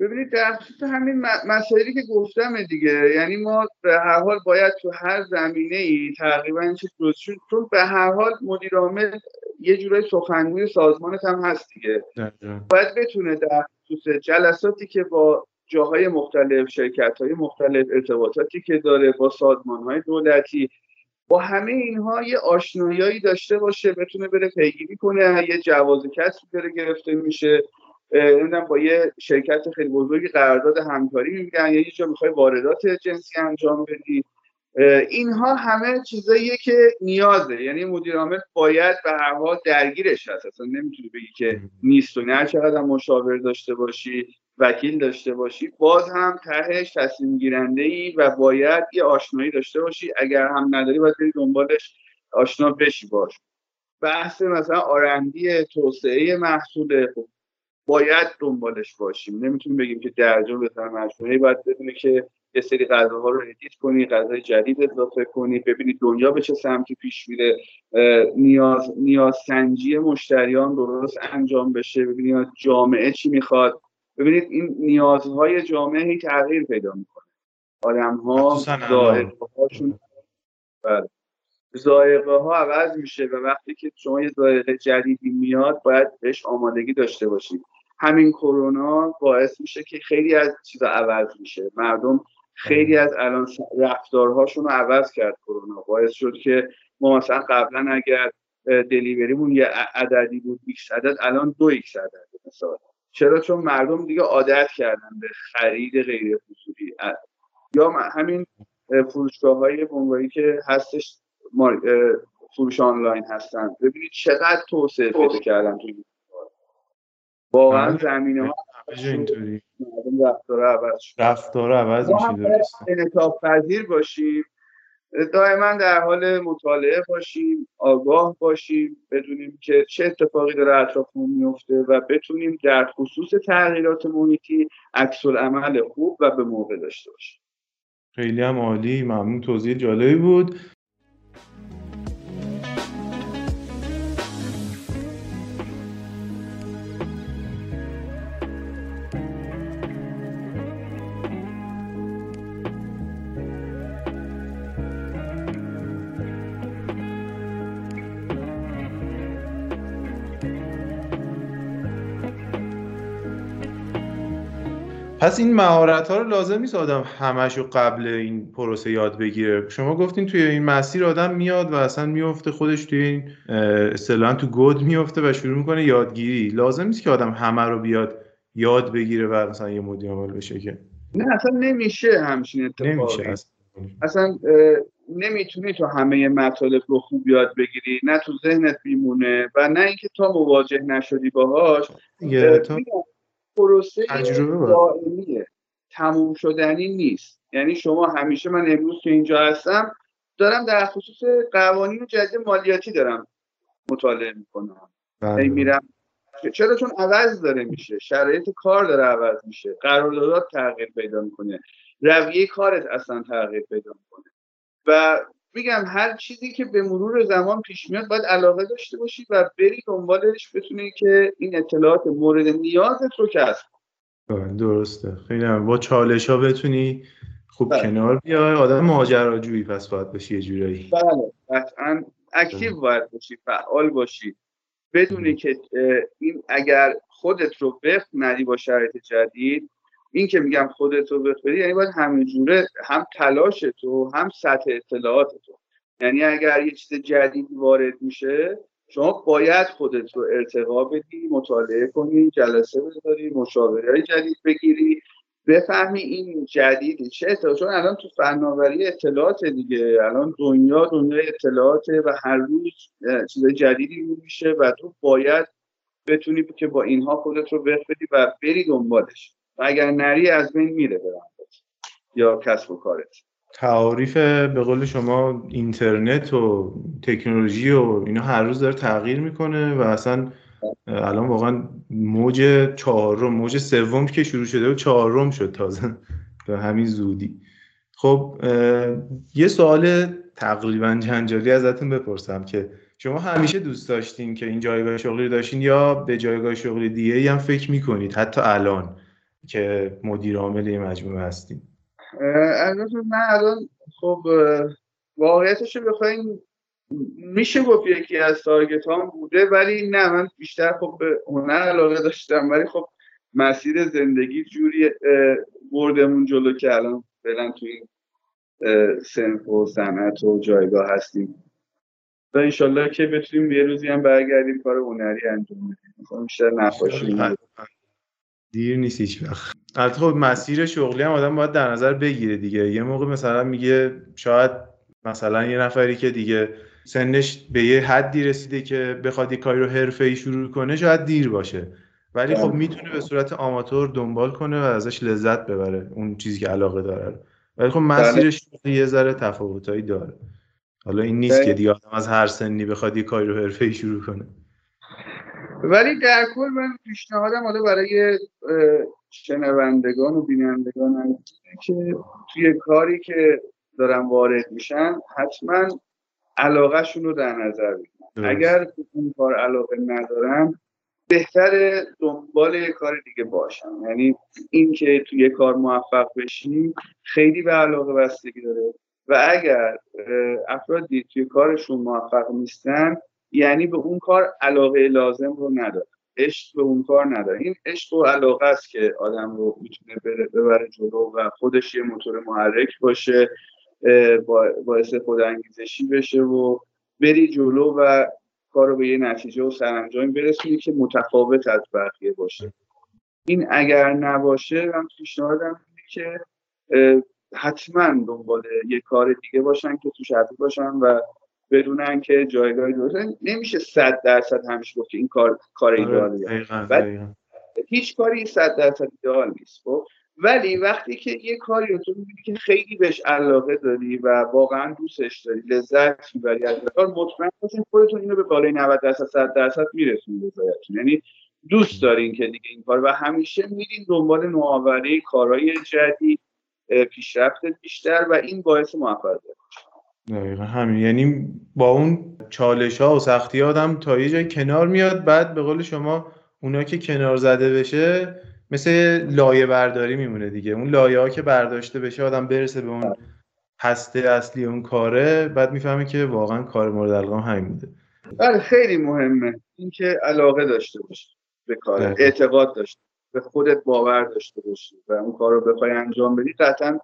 ببینید در خصوص همین مسائلی که گفتم دیگه. یعنی ما به هر حال باید تو هر زمینه ای تقریبا چون به هر حال مدیر عامل یه جورای سخنگوی سازمانت هم هست دیگه. باید بتونه در خصوص جلساتی که با جاهای مختلف شرکت های مختلف ارتباطاتی که داره با سازمان های دولتی با همه اینها یه آشنایی داشته باشه بتونه بره پیگیری کنه. یه جواز کسب داره گرفته میشه. نمی‌دونم با یه شرکت خیلی بزرگی قرارداد همکاری میگن یا یه جا می‌خوای واردات جنسی انجام بدی. اینها همه چیزاییه که نیازه. یعنی مدیر عامل باید به هر حال درگیرش هست. اصلا نمی‌تونی بگی که نیست و نه. چقدر مشاور داشته باشی وکیل داشته باشی باز هم تهش تصمیم گیرنده ای و باید یه آشنایی داشته باشی. اگر هم نداری باید بری دنبالش آشنا بشی باش. بحث مثلا آرندی توسعه محصول خب باید دنبالش باشیم. نمی‌تونیم بگیم که درجا بزن مجموعه باید بدونه که یه سری غذاها رو ادیت کنی غذای جدید اضافه کنی ببینید دنیا به چه سمتی پیش میره. نیاز نیاز سنجی مشتریان درست انجام بشه. ببینید جامعه چی می‌خواد. ببینید این نیازهای جامعه هی تغییر پیدا می‌کنه. آدم ها هاشون بله. ذائقه ها عوض میشه و وقتی که شما یه ذائقه جدیدی میاد باید بهش آمادگی داشته باشید. همین کرونا باعث میشه که خیلی از چیزا عوض میشه. مردم خیلی از الان رفتارهاشون رو عوض کرد کرونا. باعث شد که ما مثلا قبلا اگر دلیوریمون یه عددی بود x عدد الان دو x عدد. مثلا چرا؟ چون مردم دیگه عادت کردن به خرید غیر حضوری. یا همین فروشگاه های که هستش فروش آنلاین هستن. ببینید چقدر توسعه پیدا کردن توی واقعا. زمینه ها اینطوری. رفتار عوض رفتار عوض میشه درست پذیر باشیم. دائما در حال مطالعه باشیم آگاه باشیم بدونیم که چه اتفاقی داره اطرافمون میفته و بتونیم در خصوص تغییرات محیطی عکس عمل خوب و به موقع داشته باشیم. خیلی هم عالی ممنون. توضیح جالبی بود. پس این مهارت ها رو لازم نیست آدم همش رو قبل این پروسه یاد بگیره. شما گفتین توی این مسیر آدم میاد و اصلا میفته خودش توی این اصطلاحا تو گود میفته و شروع می‌کنه یادگیری. لازم نیست که آدم همه رو بیاد یاد بگیره و مثلا یه مدیر عامل بشه که. نه اصلا نمیشه همچین اتفاقی. نمیشه اصلا, اصلا نمی‌تونی تو همه مطالب رو خوب یاد بگیری. نه تو ذهنت میمونه و نه اینکه تا مواجه نشدی باهاش. پروسه دائمیه. تموم شدنی نیست. یعنی شما همیشه من امروز که اینجا هستم دارم در خصوص قوانین جدید مالیاتی دارم مطالعه می‌کنم. بله. میرم. چرا؟ چون عوض داره میشه. شرایط کار داره عوض میشه. قراردادات تغییر پیدا می‌کنه. رویه کارت اصلا تغییر پیدا می‌کنه. و میگم هر چیزی که به مرور زمان پیش میاد باید علاقه داشته باشی و بری دنبالش بتونی که این اطلاعات مورد نیازت رو کسب بله، درسته. خیلی هم. با چالش ها بتونی خوب بله. کنار بیای. آدم ماجراجویی پس باید باشی یه جورایی. بله. قطعا اکتیو بله. باید باشی فعال باشی. بدونی که این اگر خودت رو وفق ندی با شرایط جدید این که میگم خودت رو بخبری یعنی باید همه جوره هم تلاش تو هم سطح اطلاعات تو. یعنی اگر یه چیز جدیدی وارد میشه شما باید خودت رو ارتقا بدی مطالعه کنی جلسه بذاری مشاوره های جدید بگیری بفهمی این جدید چه چون الان تو فناوری اطلاعات دیگه الان دنیا دنیای اطلاعاته و هر روز چیز جدیدی میشه و تو باید بتونی که با اینها خودت رو بخبری و بری دنبالش. و اگر نری از بین میره برندت یا کسب و کارت. تعاریف به قول شما اینترنت و تکنولوژی و اینا هر روز داره تغییر می‌کنه و اصلا الان واقعا موج چهارم موج سوم که شروع شده و چهارم شد تازه به همین زودی. خب یه سوال تقریبا جنجالی ازتون بپرسم که شما همیشه دوست داشتین که این جایگاه شغلی داشتین یا به جایگاه شغلی دیگه هم فکر می‌کنید حتی الان؟ که مدیر عامل این مجموعه هستین من الان خب واقعیتش رو بخواین میشه گفت یکی از تارگت هم بوده ولی نه من بیشتر خب به هنر علاقه داشتم ولی خب مسیر زندگی جوری بردمون جلو که الان فعلا توی این سنف و صنعت و جایگاه هستیم. و انشالله که بتونیم یه روزی هم برگردیم کار هنری انجام بدیم. بیشتر نقاشی دیر نیست هیچ وقت. البته خب مسیر شغلی هم آدم باید در نظر بگیره دیگه. یه موقع مثلا میگه شاید مثلا یه نفری که دیگه سنش به یه حدی رسیده که بخواد یه کاری رو حرفه‌ای شروع کنه شاید دیر باشه. ولی خب می‌تونه به صورت آماتور دنبال کنه و ازش لذت ببره اون چیزی که علاقه داره ولی خب مسیرش بله. یه ذره تفاوتایی داره. حالا این نیست که بله. دیگه آدم از هر سنی بخواد یه کاری رو حرفه‌ای شروع کنه. ولی در کل من پیشنهادم حالا برای شنوندگان و بینندگان که توی کاری که دارن وارد میشن حتما علاقهشون رو در نظر بگیرن. اگر اون کار علاقه ندارن بهتر دنبال یه کار دیگه باشن. یعنی این که توی کار موفق بشی خیلی به علاقه بستگی داره. و اگر افرادی توی کارشون موفق نیستن یعنی به اون کار علاقه لازم رو نداره. عشق به اون کار نداره. این عشق و علاقه است که آدم رو می‌تونه ببره جلو و خودش یه موتور محرک باشه باعث خود انگیزشی بشه و بری جلو و کار رو به یه نتیجه و سرانجام برسونی که متفاوت از بقیه باشه. این اگر نباشه من پیشنهادم که حتما دنبال یه کار دیگه باشن که تو شرطی باشن و بدونن که جایگاهی درست نمیشه صد درصد همیشه گفت این کار کار آره، ایدالیه هیچ کاری صد درصد ایدال نیست خب؟ ولی وقتی که یه کاری رو تو می‌بینی که خیلی بهش علاقه داری و واقعا دوستش داری لذت می‌بری از کار مطمئن باشین خودتون اینو به بالای 90 درصد 100 درصد میرسونید رضایتتون یعنی دوست دارین که دیگه این کار و همیشه میرین دنبال نوآوری کارهای جدید پیشرفت بیشتر و این باعث موفقیت دقیقا همین. یعنی با اون چالش ها و سختی آدم تا یه جای کنار میاد بعد به قول شما اونا که کنار زده بشه مثل لایه برداری میمونه دیگه. اون لایه ها که برداشته بشه آدم برسه به اون هسته اصلی اون کاره بعد می‌فهمه که واقعا کار مورد علاقه همین بوده. بله خیلی مهمه اینکه علاقه داشته باشی به کار اعتقاد داشته به خودت باور داشته باشی و اون کار رو بخوای انجام بدی قطعا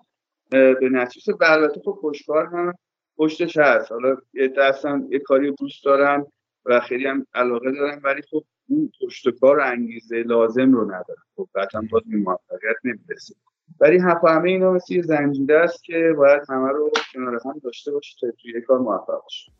به نتیجه البته خب خوشکار هم پشتش هست حالا یه دستن یه کاری دوست دارن و خیلی هم علاقه دارن ولی خب اون پشت کار انگیزه لازم رو ندارن. خب قطعا باز به موفقیت نمی‌رسه ولی همه اینا مثل یه زنجیره است که باید همه رو کنار هم داشته باشی تا توی کار موفق باشی.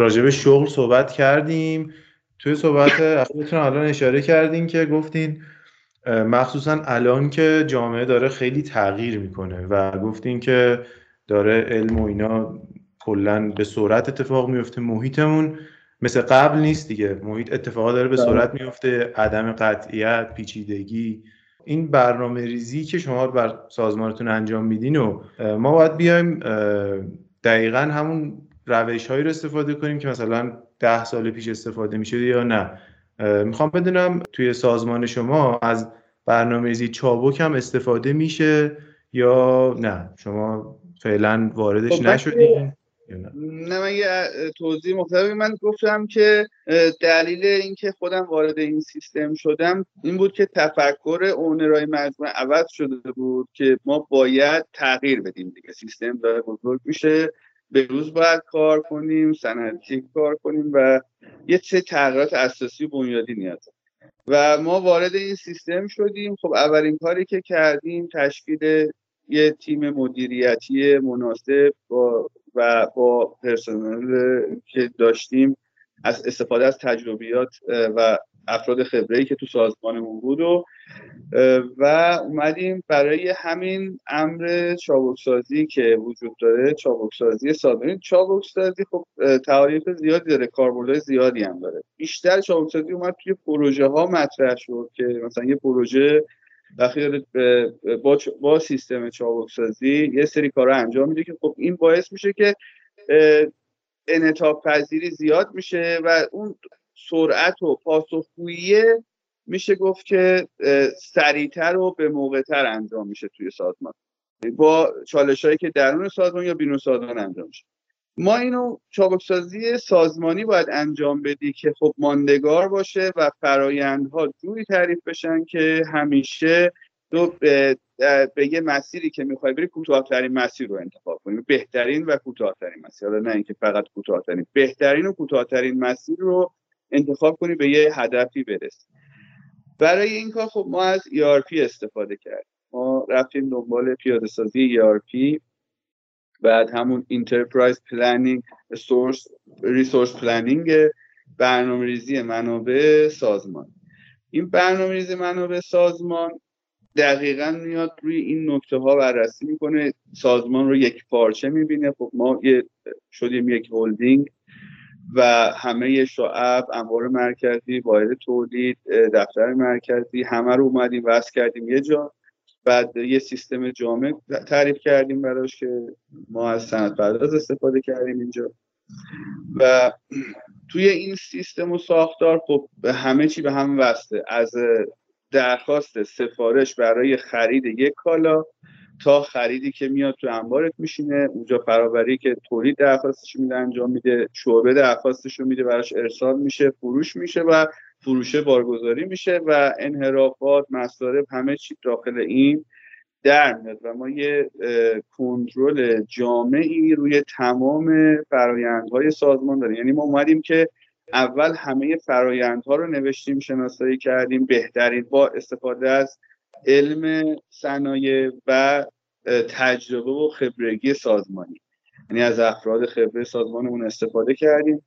راجب شغل صحبت کردیم. توی صحبت اخیرتون الان اشاره کردین که گفتین مخصوصا الان که جامعه داره خیلی تغییر می‌کنه و گفتین که داره علم و اینا کلا به سرعت اتفاق میفته محیطمون. مثل قبل نیست دیگه. محیط اتفاقا داره به بله. سرعت میفته عدم قطعیت پیچیدگی. این برنامه ریزی که شما بر سازمانتون انجام میدین و ما باید بیایم دقیقا همون روش هایی رو استفاده کنیم که مثلا ده سال پیش استفاده میشه یا نه. می‌خوام بدونم توی سازمان شما از برنامه‌ریزی چابک هم استفاده میشه یا نه؟ شما فعلا واردش خب نشدین نه؟ من یه توضیح مختلفی من گفتم که دلیل اینکه خودم وارد این سیستم شدم این بود که تفکر اونرای مجموعه عوض شده بود که ما باید تغییر بدیم دیگه. سیستم داره بزرگ میشه. به روز باید کار کنیم سنتی کار کنیم و یه سه تغییرات اساسی بنیادی نیاز و ما وارد این سیستم شدیم. خب اولین کاری که کردیم تشکیل یه تیم مدیریتی مناسب با و با پرسنل که داشتیم از استفاده از تجربیات و افراد خبره که تو سازمانمون بود و و اومدیم برای همین امر چابکسازی که وجود داره چابکسازی سازمانی چابکسازی خب تعاریف زیادی داره کاربردهای زیادی هم داره. بیشتر چابکسازی اومد توی پروژه ها مطرح شد که مثلا یه پروژه وقتی با, با سیستم چابکسازی یه سری کارا انجام میده که خب این باعث میشه که انعطاف پذیری زیاد میشه و اون سرعت و پاسخگویی میشه گفت که سریعتر و به موقعتر انجام میشه توی سازمان. با چالش هایی که درون سازمان یا بیرون سازمان انجام میشه. ما اینو چابکسازی سازمانی باید انجام بدی که خب ماندگار باشه و فرایندها جوری تعریف بشن که همیشه تو به, یه مسیری که می‌خوای بری کوتاهترین مسیر رو انتخاب کنی. بهترین و کوتاهترین مسیر. حالا نه اینکه فقط کوتاهترین بهترین و کوتاهترین مسیر رو انتخاب کنی به یه هدفی برسی. برای این کار خب ما از ERP استفاده کردیم. ما رفتیم دنبال پیاده سازی ERP بعد همون enterprise planning source resource planning برنامه ریزی منابع سازمان. این برنامه ریزی منابع سازمان دقیقا میاد روی این نکته ها بررسی می‌کنه. سازمان رو یک پارچه می‌بینه. خب ما یه شدیم یک هولدینگ و همه شعب انبار مرکزی واحد تولید دفتر مرکزی همه رو اومدیم وصل کردیم یه جا. بعد یه سیستم جامع تعریف کردیم براش که ما از سند پرداز استفاده کردیم اینجا. و توی این سیستم و ساختار خب همه چی به هم وصله. از درخواست سفارش برای خرید یک کالا تا خریدی که میاد تو انبارت میشینه اونجا فرابری که تولید درخواستش میده انجام میده شعبه درخواستش رو میده براش ارسال میشه فروش میشه و فروشه بارگذاری میشه و انحرافات مصارف همه چی داخل این در میاد و ما یه کنترل جامعی روی تمام فرایندهای سازمان داریم. یعنی ما اومدیم که اول همه فرایندها رو نوشتیم شناسایی کردیم بهترین با استفاده از علم صنایع و تجربه و خبرگی سازمانی. یعنی از افراد خبره سازمانمون استفاده کردیم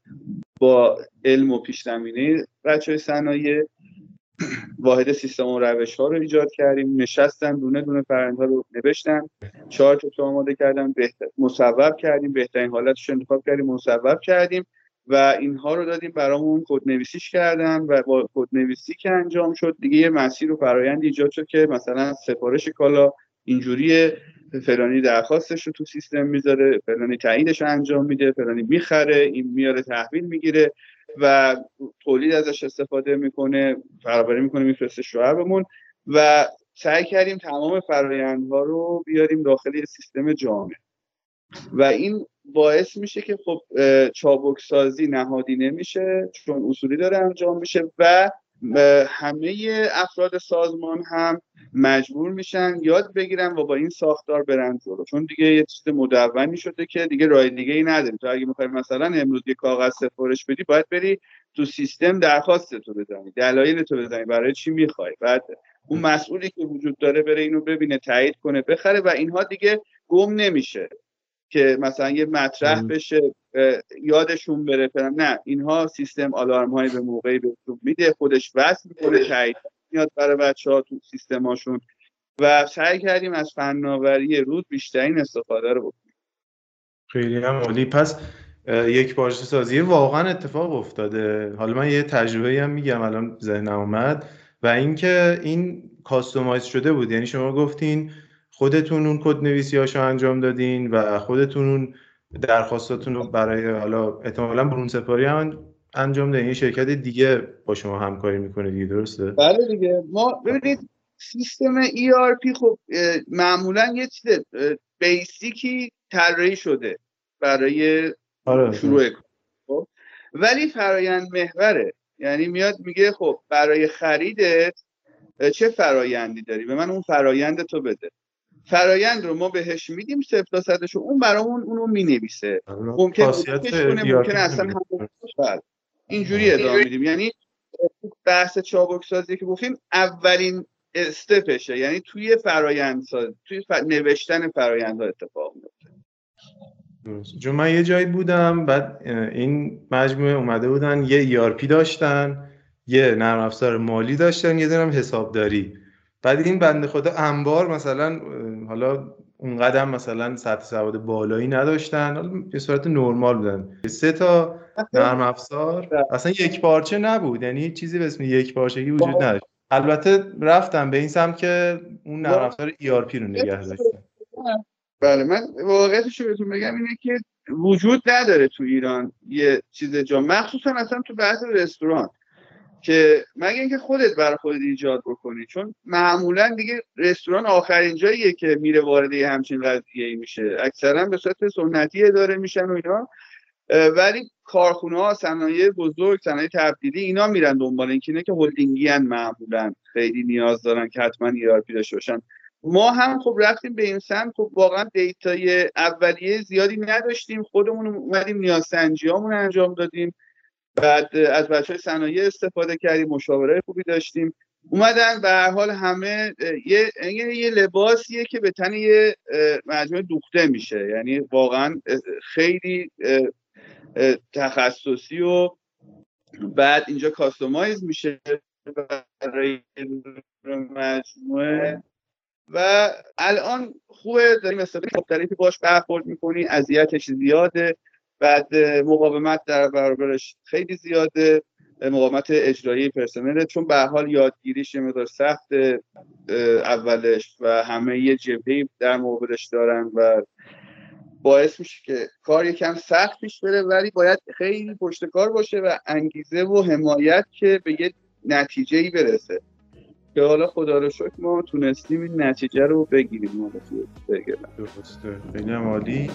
با علم و پیش زمینه بچه های صنایع. واحد سیستم و روش ها رو ایجاد کردیم. نشستن دونه دونه فرنده رو نوشتن. چهار تو آماده کردن بهتر مصوب کردیم. بهترین حالتش انتخاب کردیم مصوب کردیم. و اینها رو دادیم برامون کد نویسیش کردن و با کد نویسی که انجام شد دیگه یه مسیر و فرایند ایجاد شد که مثلا سفارش کالا اینجوری فلانی درخواستش رو تو سیستم می‌ذاره فلانی تاییدش رو انجام میده فلانی می‌خره این میاره تحویل می‌گیره و تولید ازش استفاده می‌کنه برابری می‌کنه میفرسته شعبمون و سعی کردیم تمام فرایندها رو بیاریم داخل سیستم جامع. و این باعث میشه که خب چابک سازی نهادی نمیشه چون اصولی داره انجام میشه و همه افراد سازمان هم مجبور میشن یاد بگیرن و با این ساختار برن جلو. چون دیگه یه چیز مدونی شده که دیگه راه دیگه ای نداری تو اگه می‌خوای مثلا امروز یه کاغذ سفارش بدی باید بری تو سیستم درخواست تو بزنی دلایل تو بزنی برای چی می‌خوای؟ بعد اون مسئولی که وجود داره بره اینو ببینه تایید کنه بخره و اینها دیگه گم نمیشه. که مثلا یه مطرح بشه یادشون بره فلان. نه اینها سیستم آلارم های به موقعی بهشون میده خودش وصل می‌کنه تایید میاد برای بچه ها تو سیستماشون و سعی کردیم از فناوری روز بیشترین استفاده رو بکنیم. خیلی هم عالی. پس یک پارچه سازی واقعا اتفاق افتاده. حالا من یه تجربه هم میگم الان ذهنم اومد. و اینکه این کاستومایز شده بود. یعنی شما گفتین خودتون اون کد نویسی هاشو انجام دادین و خودتون اون درخواستاتون رو برای حالا احتمالا برون سپاری هم انجام دادین. یه شرکت دیگه با شما همکاری می‌کنه دیگه درسته؟ بله دیگه. ما ببینید سیستم ERP خب معمولا یه چیز بیسیکی طراحی شده برای آره. شروع خب؟ ولی فرایند محوره. یعنی میاد میگه خب برای خریدت چه فرایندی داری؟ به من اون فرایند تو بده. فرایند رو ما بهش میدیم صفر تا صدش اون برامون اونو می‌نویسه. ممکن ممکن اصلا. اینجوری ادامه میدیم. یعنی بحث چابک سازی که گفتیم اولین استپشه. یعنی توی فرایند ساز توی نوشتن فرایند ها اتفاق میفته چون من یه جایی بودم بعد این مجموعه اومده بودن یه ERP داشتن یه نرم افزار مالی داشتن یه دونم حسابداری. بعد این بنده خدا انبار مثلا حالا اون قدم مثلا سطح سواد بالایی نداشتن به صورت نرمال بودن. سه تا نرم افزار. اصلا یک پارچه نبود یعنی چیزی به اسم یک پارچگی وجود نداشت. البته رفتم به این سمت که اون نرم افزار ERP رو نگه داشتن. بله. من واقعیتش رو بهتون بگم اینه که وجود نداره تو ایران یه چیز جامع. مخصوصا اصلا تو بحث رستوران. که مگه اینکه خودت برای خودت ایجاد بکنی چون معمولا دیگه رستوران آخرین جاییه که میره وارد همچین قضیه ای میشه. اکثرا به صورت سنتی اداره میشن و اینا. ولی کارخونه ها صنایع بزرگ صنایع تبدیلی اینا میرن دنبال اینکه که هلدینگی ان معمولا. خیلی نیاز دارن که حتما ERP داشته باشن. ما هم خب رفتیم به این سمت. خب واقعا data ی اولیه زیادی نداشتیم. خودمون اومدیم نیاز سنجی انجام دادیم. بعد از بچه های استفاده کردیم مشاوره خوبی داشتیم. اومدن به هر حال همه یه یه لباسیه که به تن یه مجموعه دوخته میشه. یعنی واقعا خیلی تخصصی و بعد اینجا customize میشه برای مجموعه. و الان خوبه داریم استفاده مختلفی باش برخورد می‌کنی اذیتش زیاده. بعد مقاومت در برابرش خیلی زیاده. مقاومت اجرایی پرسنل چون به حال یادگیریش مقدار سخت اولش و همه یه جبهه در مقابلش دارن و باعث میشه که کار یکم سخت پیش بره ولی باید خیلی پشت کار باشه و انگیزه و حمایت که به یه نتیجه ای برسه. که حالا خدا رو شکر ما تونستیم این نتیجه رو بگیریم. ما درسته. خیلی عالی.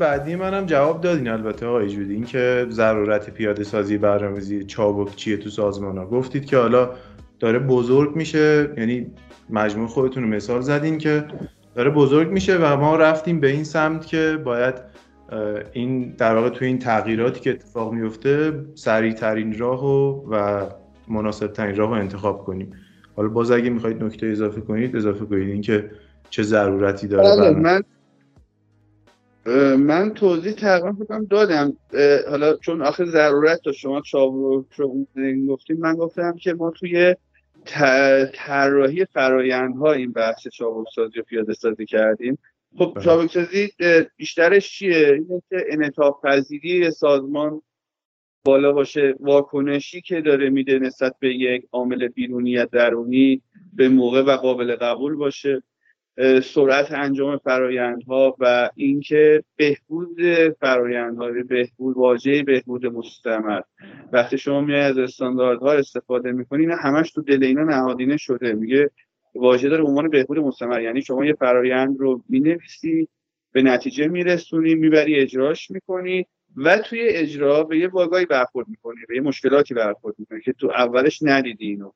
بعدی منم جواب دادین البته آقای جودی این که ضرورت پیاده سازی برنامه‌ریزی چابک چیه تو سازمان ها. گفتید که حالا داره بزرگ میشه. یعنی مجموع خودتون مثال زدین که داره بزرگ میشه و ما رفتیم به این سمت که باید این در واقع تو این تغییراتی که اتفاق میفته سریع ترین راه و, و مناسب ترین راه رو انتخاب کنیم. حالا باز اگه می‌خواید نکته اضافه کنید اضافه کنید اینکه چه ضرورتی داره. بله، من من توضیح تقریبا فکرم دادم. حالا چون آخر ضرورت تا شما چابک رو گفتیم من گفتم که ما توی طراحی فرایندها این بحث چابک سازی و پیاده سازی کردیم. خب بله. چابک سازی بیشترش چیه؟ اینه که انعطاف پذیری سازمان بالا باشه واکنشی که داره میده نسبت به یک عامل بیرونی یا درونی به موقع و قابل قبول باشه. سرعت انجام فرایندها و اینکه بهبود فرایندها بهبود واژه بهبود مستمر. وقتی شما میای از استانداردها استفاده می‌کنی نه همش تو دل اینا نهادینه شده. میگه واژه داره عنوان بهبود مستمر. یعنی شما یه فرایند رو می‌نویسی به نتیجه میرسونی می‌بری اجراش می‌کنی. و توی اجرا به یه واگایی برخورد می‌کنی به یه مشکلاتی برخورد می‌کنی که تو اولش ندیدی اینو.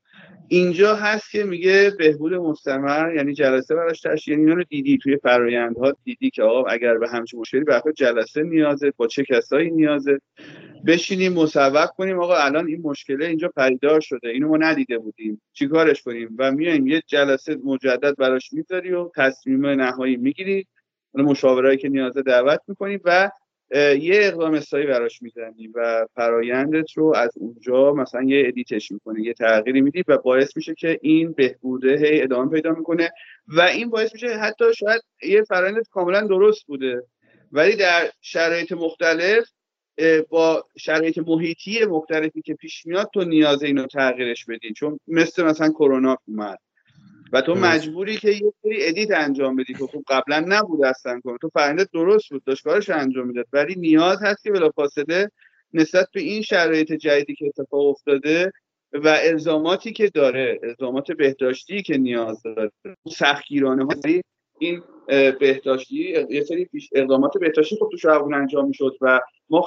اینجا هست که میگه بهبود مستمر یعنی جلسه براش تشکیل یعنی رو دیدی توی فرایندها دیدی که آقا اگر به همچین مشکلی برخورد جلسه نیازه با چه کسایی نیازه. بشینیم مصوب کنیم آقا الان این مشکله اینجا پدیدار شده اینو ما ندیده بودیم چیکارش کنیم؟ و میایم یه جلسه مجدد براش می‌ذاری و تصمیم نهایی می‌گیری. مشاورایی که نیازه دعوت می‌کنیم و یه اقدام اصلاحی براش می‌زنی و فرایندت رو از اونجا مثلا یه ادیتش می‌کنه یه تغییری میدی و باعث میشه که این بهبوده هی ادامه پیدا می‌کنه و این باعث میشه حتی شاید یه فرایندت کاملا درست بوده. ولی در شرایط مختلف با شرایط محیطی مختلفی که پیش میاد تو نیاز اینو تغییرش بدی. چون مثل مثلا کرونا اومد. و تو مجبوری که یه سری ادیت انجام بدی که خب قبلا نبود اصلا کنه تو فرنده درست بود داشت کارش انجام می‌داد. ولی نیاز هست که بلافاصله نسبت به این شرایط جدیدی که اتفاق افتاده و الزاماتی که داره الزامات بهداشتی که نیاز داره. سختگیرانه ها یعنی این بهداشتی یه سری اقدامات بهداشتی خب تو شعبون انجام می‌شد و ما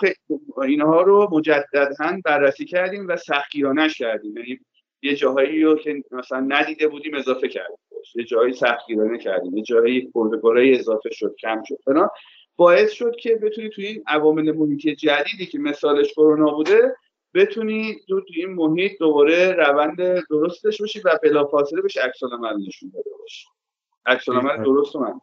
اینها رو مجددا بررسی کردیم و سختگیرانه کردیم. یعنی یه جاهایی رو که مثلا ندیده بودیم اضافه کردیم. یه جایی سختگیرانه کردیم. یه جایی پروتکلای اضافه شد کم شد. فلان باعث شد که بتونی توی این عوامل محیطی جدیدی که مثالش کرونا بوده بتونی تو توی این محیط دوباره روند درست داشته باشی و بلافاصله بهش عکس نشون بده باشی. عکس العمل درست من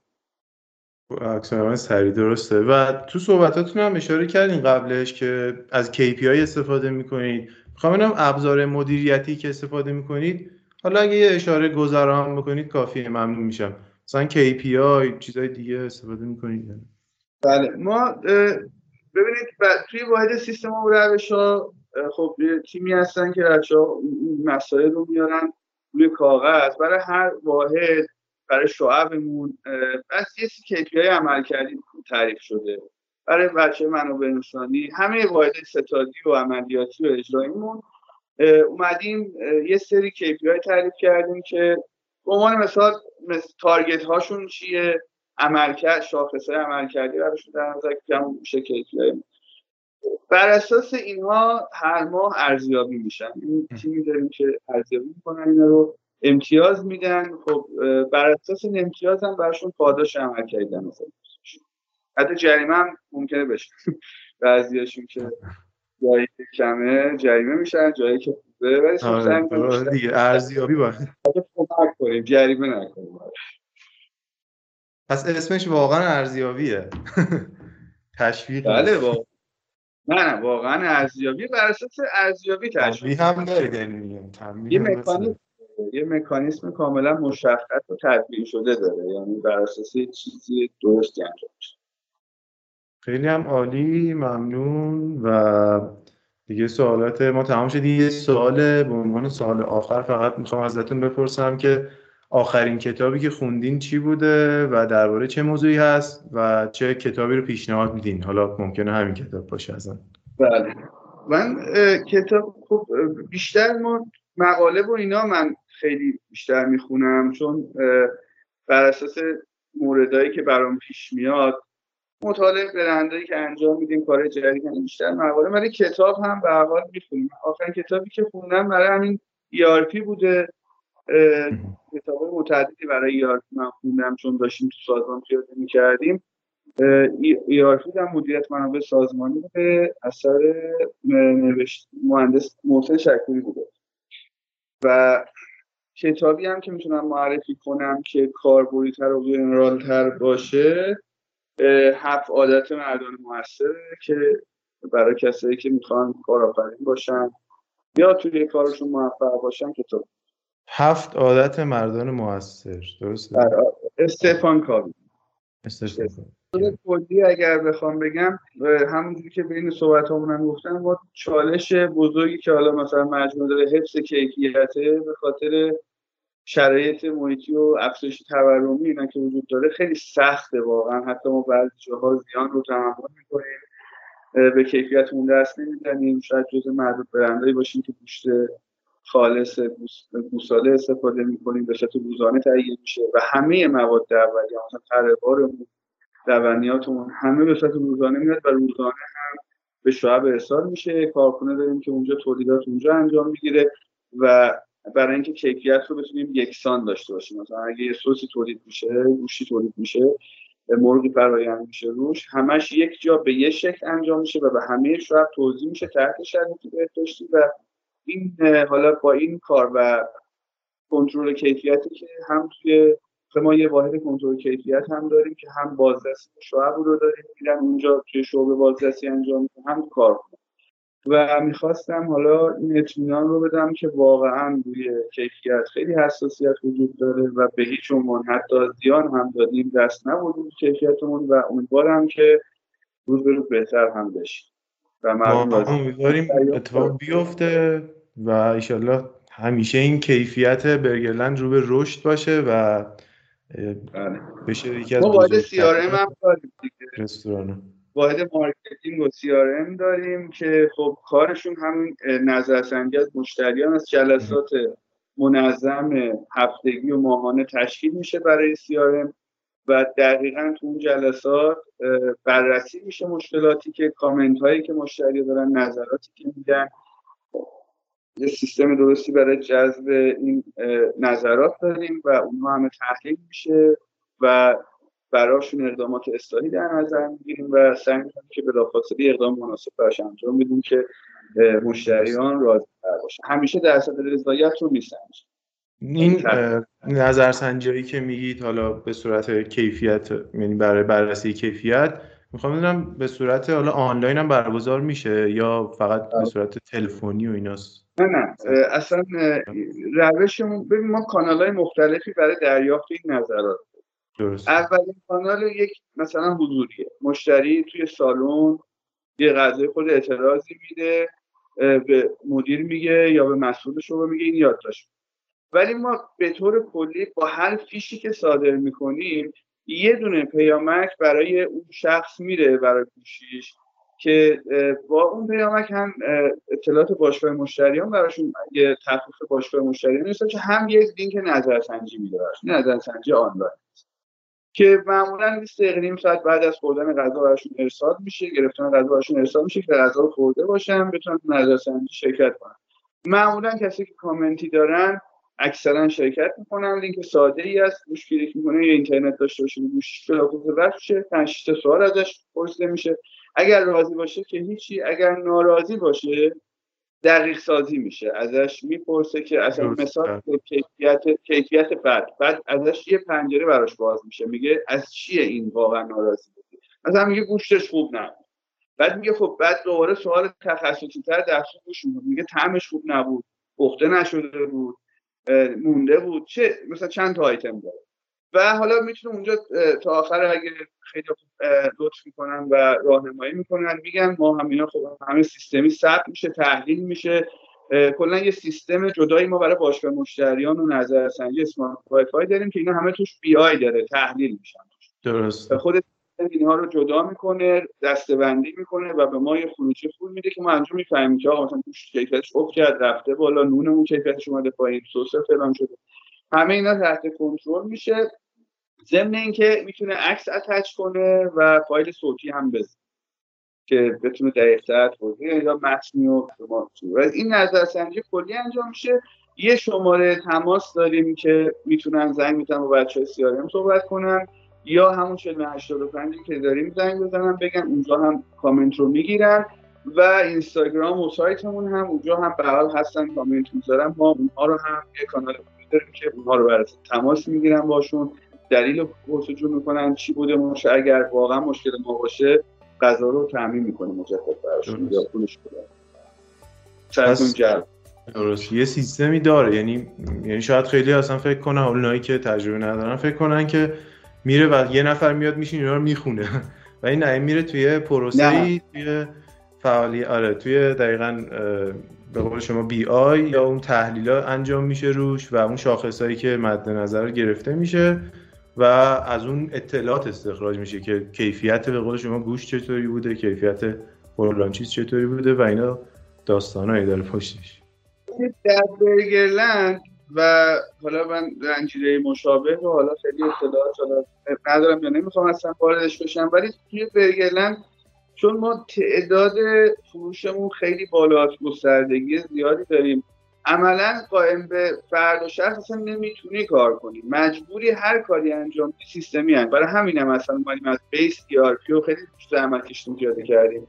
العمل سریع درسته. و تو صحبتاتون هم اشاره کردین قبلش که از KPI استفاده می‌کنید. می‌خوام ببینم ابزار مدیریتی که استفاده می‌کنید. حالا اگه یه اشاره گذران بکنید کافیه ممنون میشم. مثلا KPI چیزای دیگه استفاده می‌کنید بله. ما ببینید توی واحد سیستم و روش ها خب تیمی هستن که بچه مسائل رو میارن روی کاغذ. برای هر واحد برای شعبمون بس یه سی های عمل کردیم تعریف شده. برای بچه منابع انسانی همه واحد ستادی و عملیاتی و اجراییمون اومدیم یه سری های تعریف کردیم که به عنوان مثال تارگت هاشون چیه عملکرد شاخص های عملکردی براشون در نظر کم میشه KPI بر اساس اینها هر ماه ارزیابی میشن. این تیمی داریم که ارزیابی می‌کنن اینا رو. امتیاز میدن. خب بر اساس این امتیاز هم براشون پاداش عمل کردن. مثلا حتی جریمه هم ممکنه بشه. [LAUGHS] بعضیاشون که جایی که کمه جریمه میشن جایی که خوبه. ولی خب آره دیگه ارزیابی باید. کمک کنیم جریمه نکنیم. پس اسمش واقعا ارزیابیه. [LAUGHS] تشویق بله واقعا. نه نه واقعا ارزیابی. بر اساس ارزیابی تشویق هم داره یه مکانیزم یه مکانیزم کاملا مشخص و تدبیر شده داره. یعنی بر اساس چیزی درستی انجام میشه. خیلی هم عالی ممنون. و دیگه سوالات ما تمام شد. یه سوال به عنوان سوال آخر فقط می‌خوام ازتون بپرسم که آخرین کتابی که خوندین چی بوده و درباره چه موضوعی هست و چه کتابی رو پیشنهاد میدین؟ حالا ممکنه همین کتاب باشه ازن بله. من کتاب خب بیشتر ما مقاله و اینا من خیلی بیشتر می‌خونم چون بر اساس موردهایی که برام پیش میاد مطالعه برندهایی که انجام میدیم کار جدید بیشتر مقاله ولی کتاب هم به حال می‌خونیم آخرین کتابی که خوندم برای همین ERP بوده. کتاب متعددی برای ERP من خوندم چون داشتیم تو سازمان پیاده می‌کردیم. ERP هم مدیریت منابع سازمانی بوده. اثر نوشت مهندس محسن شکوری بوده. و کتابی هم که می‌تونم معرفی کنم که کاربریتر و جنرالتر باشه هفت عادت مردان موثره که برای کسایی که می‌خوان کارآفرین باشن یا توی کارشون موفق باشن کتاب هفت عادت مردان موثر درسته؟ بله، استفان. کاوی کلی اگر بخوام بگم همونجوری که بین صحبت هم گفتم با چالش بزرگی که حالا مثلا مجموعه داره حفظ کیفیته به خاطر شرایط محیطی و افزایش تورمی اینا که وجود داره خیلی سخته واقعا. حتی ما بعضی جاها زیان رو تحمل می‌کنیم به کیفیتمون دست نمی‌زنیم شاید جز معدود برندهایی باشیم که گوشت خالص گوساله استفاده می‌کنیم به صورت روزانه تهیه میشه و همه مواد اولیه مثلا لبنیاتمون همه به صورت روزانه میاد و روزانه هم به شعب ارسال میشه. کارخونه داریم که اونجا تولیدات اونجا انجام می‌گیره و برای اینکه کیفیت رو بتونیم یکسان داشته باشیم. مثلا اگه یه سوسی تولید میشه گوشی تولید میشه مرغی فرایند میشه روش همش یک جا به یه شکل انجام میشه و به همه شعب توضیح میشه تحت شرایطی بهداشتی و این حالا با این کار و کنترل کیفیتی که هم توی ما یه واحد کنترل کیفیت هم داریم که هم بازرسی شعب رو داریم میرن اونجا توی شعبه بازرسی انجام هم کار کنن و می‌خواستم حالا این اطمینان رو بدم که واقعا روی کیفیت خیلی حساسیت وجود داره و به هیچ عنوان حتی زیان هم دادیم دست نبودیم کیفیتمون و امیدوارم که روز به روز بهتر هم بشه و امیدواریم اتفاق بیفته و ایشالله همیشه این کیفیت برگرلند رو به رشد باشه و. بشه یکی از واحد سی هم داریم رستوران واحد مارکتینگ و سی داریم که خب کارشون همین نظرسنجی از مشتریان از جلسات منظم هفتگی و ماهانه تشکیل میشه برای سی و دقیقا تو اون جلسات بررسی میشه مشکلاتی که کامنت هایی که مشتری دارن نظراتی که میدن یه سیستم درستی برای جذب این نظرات داریم و اونها همه تحلیل میشه و براشون اقدامات اصلاحی در نظر می‌گیریم و سعی می‌کنیم که بلافاصله اقدام مناسب براش انجام بدیم که مشتریان راضی باشن. همیشه درصد رضایت رو نیستن این نظرسنجی که میگید حالا به صورت کیفیت یعنی برای بررسی کیفیت می‌خوام بدونم به صورت حالا آنلاین هم برگزار میشه یا فقط به صورت تلفنی و ایناست؟ نه نه. اصلا روشمون ببین ما کانال های مختلفی برای دریافت این نظرات درست. اولین کانال یک مثلا حضوریه. مشتری توی سالن یه غذای خود اعتراضی میده به مدیر میگه یا به مسئولش رو میگه این یادداشت ولی ما به طور کلی با هر فیشی که صادر می‌کنیم یه دونه پیامک برای اون شخص میره برای گوشیش که با اون پیامک هم اطلاعات باشگاه مشتریان براشون یه تخفیف باشگاه مشتریان نیست که هم یک لینک نظرسنجی میده نظرسنجی آنلاین که معمولا 20 دقیقه ساعت بعد از خوردن غذا براشون ارسال میشه گرفتن غذا براشون ارسال میشه که غذا رو خورده باشن بتونن نظرسنجی شرکت کنن. معمولا کسی که کامنتی دارن اکثرا شرکت می‌کنن. لینک ساده ای است روش کلیک می‌کنه یا اینترنت داشته باشه رد میشه پنج سوال ازش پرسیده میشه. اگر راضی باشه که هیچی اگر ناراضی باشه دقیق سازی میشه. ازش می‌پرسه که اصلا مثال کیفیت کیفیت بعد بعد ازش یه پنجره براش باز میشه. میگه از چیه این واقعا ناراضی بودی؟ مثلا میگه گوشتش خوب نبود. بعد میگه خب بعد دوباره سوال تخصصی تر در گوش میگه طعمش خوب نبود. پخته نشده بود. مونده بود. چه مثلا چند تا آیتم داره؟ و حالا می‌تونه اونجا تا آخر اگه خیلی لطف می‌کنن و راهنمایی می‌کنن میگن ما هم اینا خب همه سیستمی ثبت میشه تحلیل میشه. کلا یه سیستم جدایی ما برای باشگاه مشتریان و نظرسنجی اسمارت وای داریم که اینا همه توش بی آی داره تحلیل میشن درست. خود اینها رو جدا می‌کنه دستبندی می‌کنه و به ما یه خروجی پول میده که ما انجام می‌فهمیم که آقا مثلا توش کیفیتش افت کرد رفته بالا نونمون کیفیتش اومده پایین سس فلان شده. همه اینا تحت کنترل میشه. ضمن اینکه می‌تونه عکس اتچ کنه و فایل صوتی هم بزنه که بتونه دقیقتر توضیح یا متنی و این نظرسنجی کلی انجام میشه. یه شماره تماس داریم که می‌تونن زنگ می‌تونن با بچه های صحبت کنن. یا همون 85 که داریم زنگ بزنن بگن اونجا هم کامنت رو می‌گیرن و اینستاگرام و سایتمون هم اونجا هم به هستن کامنت می‌ذارن ما اونها رو هم یه کانال داریم که اونها رو برای تماس می‌گیرن باشون. دلیل پرسجو می‌کنن چی بوده ماشه اگر واقعا مشکل ما باشه غذا رو تعمین می‌کنه مجدد براشون یا پولش درست. یه سیستمی داره. یعنی یعنی شاید خیلی اصلا فکر کنن اونایی که تجربه ندارن فکر کنن که میره و یه نفر میاد میشین اینا رو می‌خونه. [LAUGHS] و این نه میره توی پروسه ای توی فعالی آره توی دقیقا به قول شما بی آی یا اون تحلیل ها انجام میشه روش و اون شاخصهایی که مد نظر گرفته میشه و از اون اطلاعات استخراج میشه که کیفیت به قول شما گوش چطوری بوده کیفیت فلان چیز چطوری بوده و اینا داستانایی داره پشتش. در برگرلند و حالا من رنجیره مشابه و حالا خیلی اطلاعات حالا ندارم یا نمی‌خوام اصلا واردش بشم. ولی توی برگرلند چون ما تعداد فروشمون خیلی بالا گستردگی زیادی داریم. عملا قائم به فرد و شخص اصلا نمی‌تونی کار کنی. مجبوری هر کاری انجام سیستمی هست. برای همین هم اصلا اومدیم از بیس ای و خیلی زحمت کشیدیم پیاده کردیم.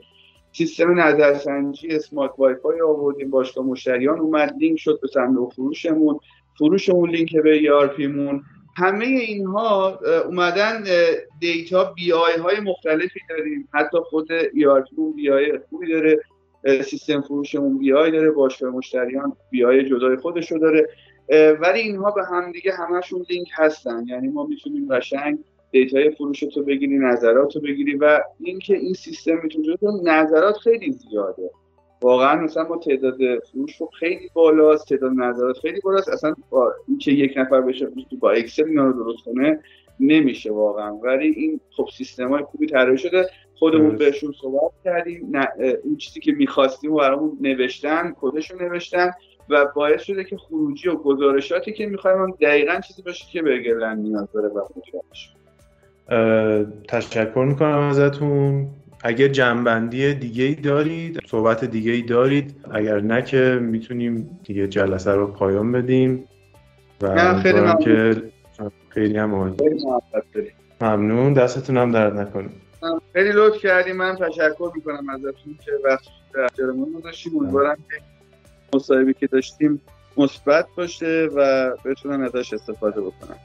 سیستم نظرسنجی smart WiFi آوردیم. باشگاه مشتریان اومد لینک شد به صندوق فروشمون. فروشمون لینک به ای همه اینها اومدن data BI های مختلفی داریم. حتی خود ERP BI خوبی داره. سیستم فروشمون BI داره. باشگاه مشتریان BI جدای خودش رو داره ولی اینها به هم دیگه همشون لینک هستن. یعنی ما می‌تونیم قشنگ data ی فروش تو بگیری نظرات رو بگیری و اینکه این سیستم می‌تونه نظرات خیلی زیاده. واقعا مثلا ما تعداد فروش رو خیلی بالاست تعداد نظرات خیلی بالاست. اصلا با اینکه یک نفر بشه با اکسل اینا رو درست کنه نمیشه واقعا. ولی این خب سیستم های خوبی طراحی شده. خودمون بهشون صحبت کردیم. این چیزی که می‌خواستیم و برامون نوشتن کدش رو نوشتن و باعث شده که خروجی و گزارشاتی که می‌خوایم دقیقا چیزی باشه که برگرلند نیاز داره و تشکر می‌کنم ازتون. اگر جنبندی دیگه ای دارید صحبت دیگه ای دارید اگر نه که می‌تونیم دیگه جلسه رو پایان بدیم و خیلی ممنون. که خیلی هم ممنون. دستتون هم درد نکنید خیلی لطف کردی من تشکر می‌کنم ازتون که وقت در اختیارمون گذاشتیم امیدوارم که مصاحبه که داشتیم مثبت باشه و بتونم ازش استفاده بکنم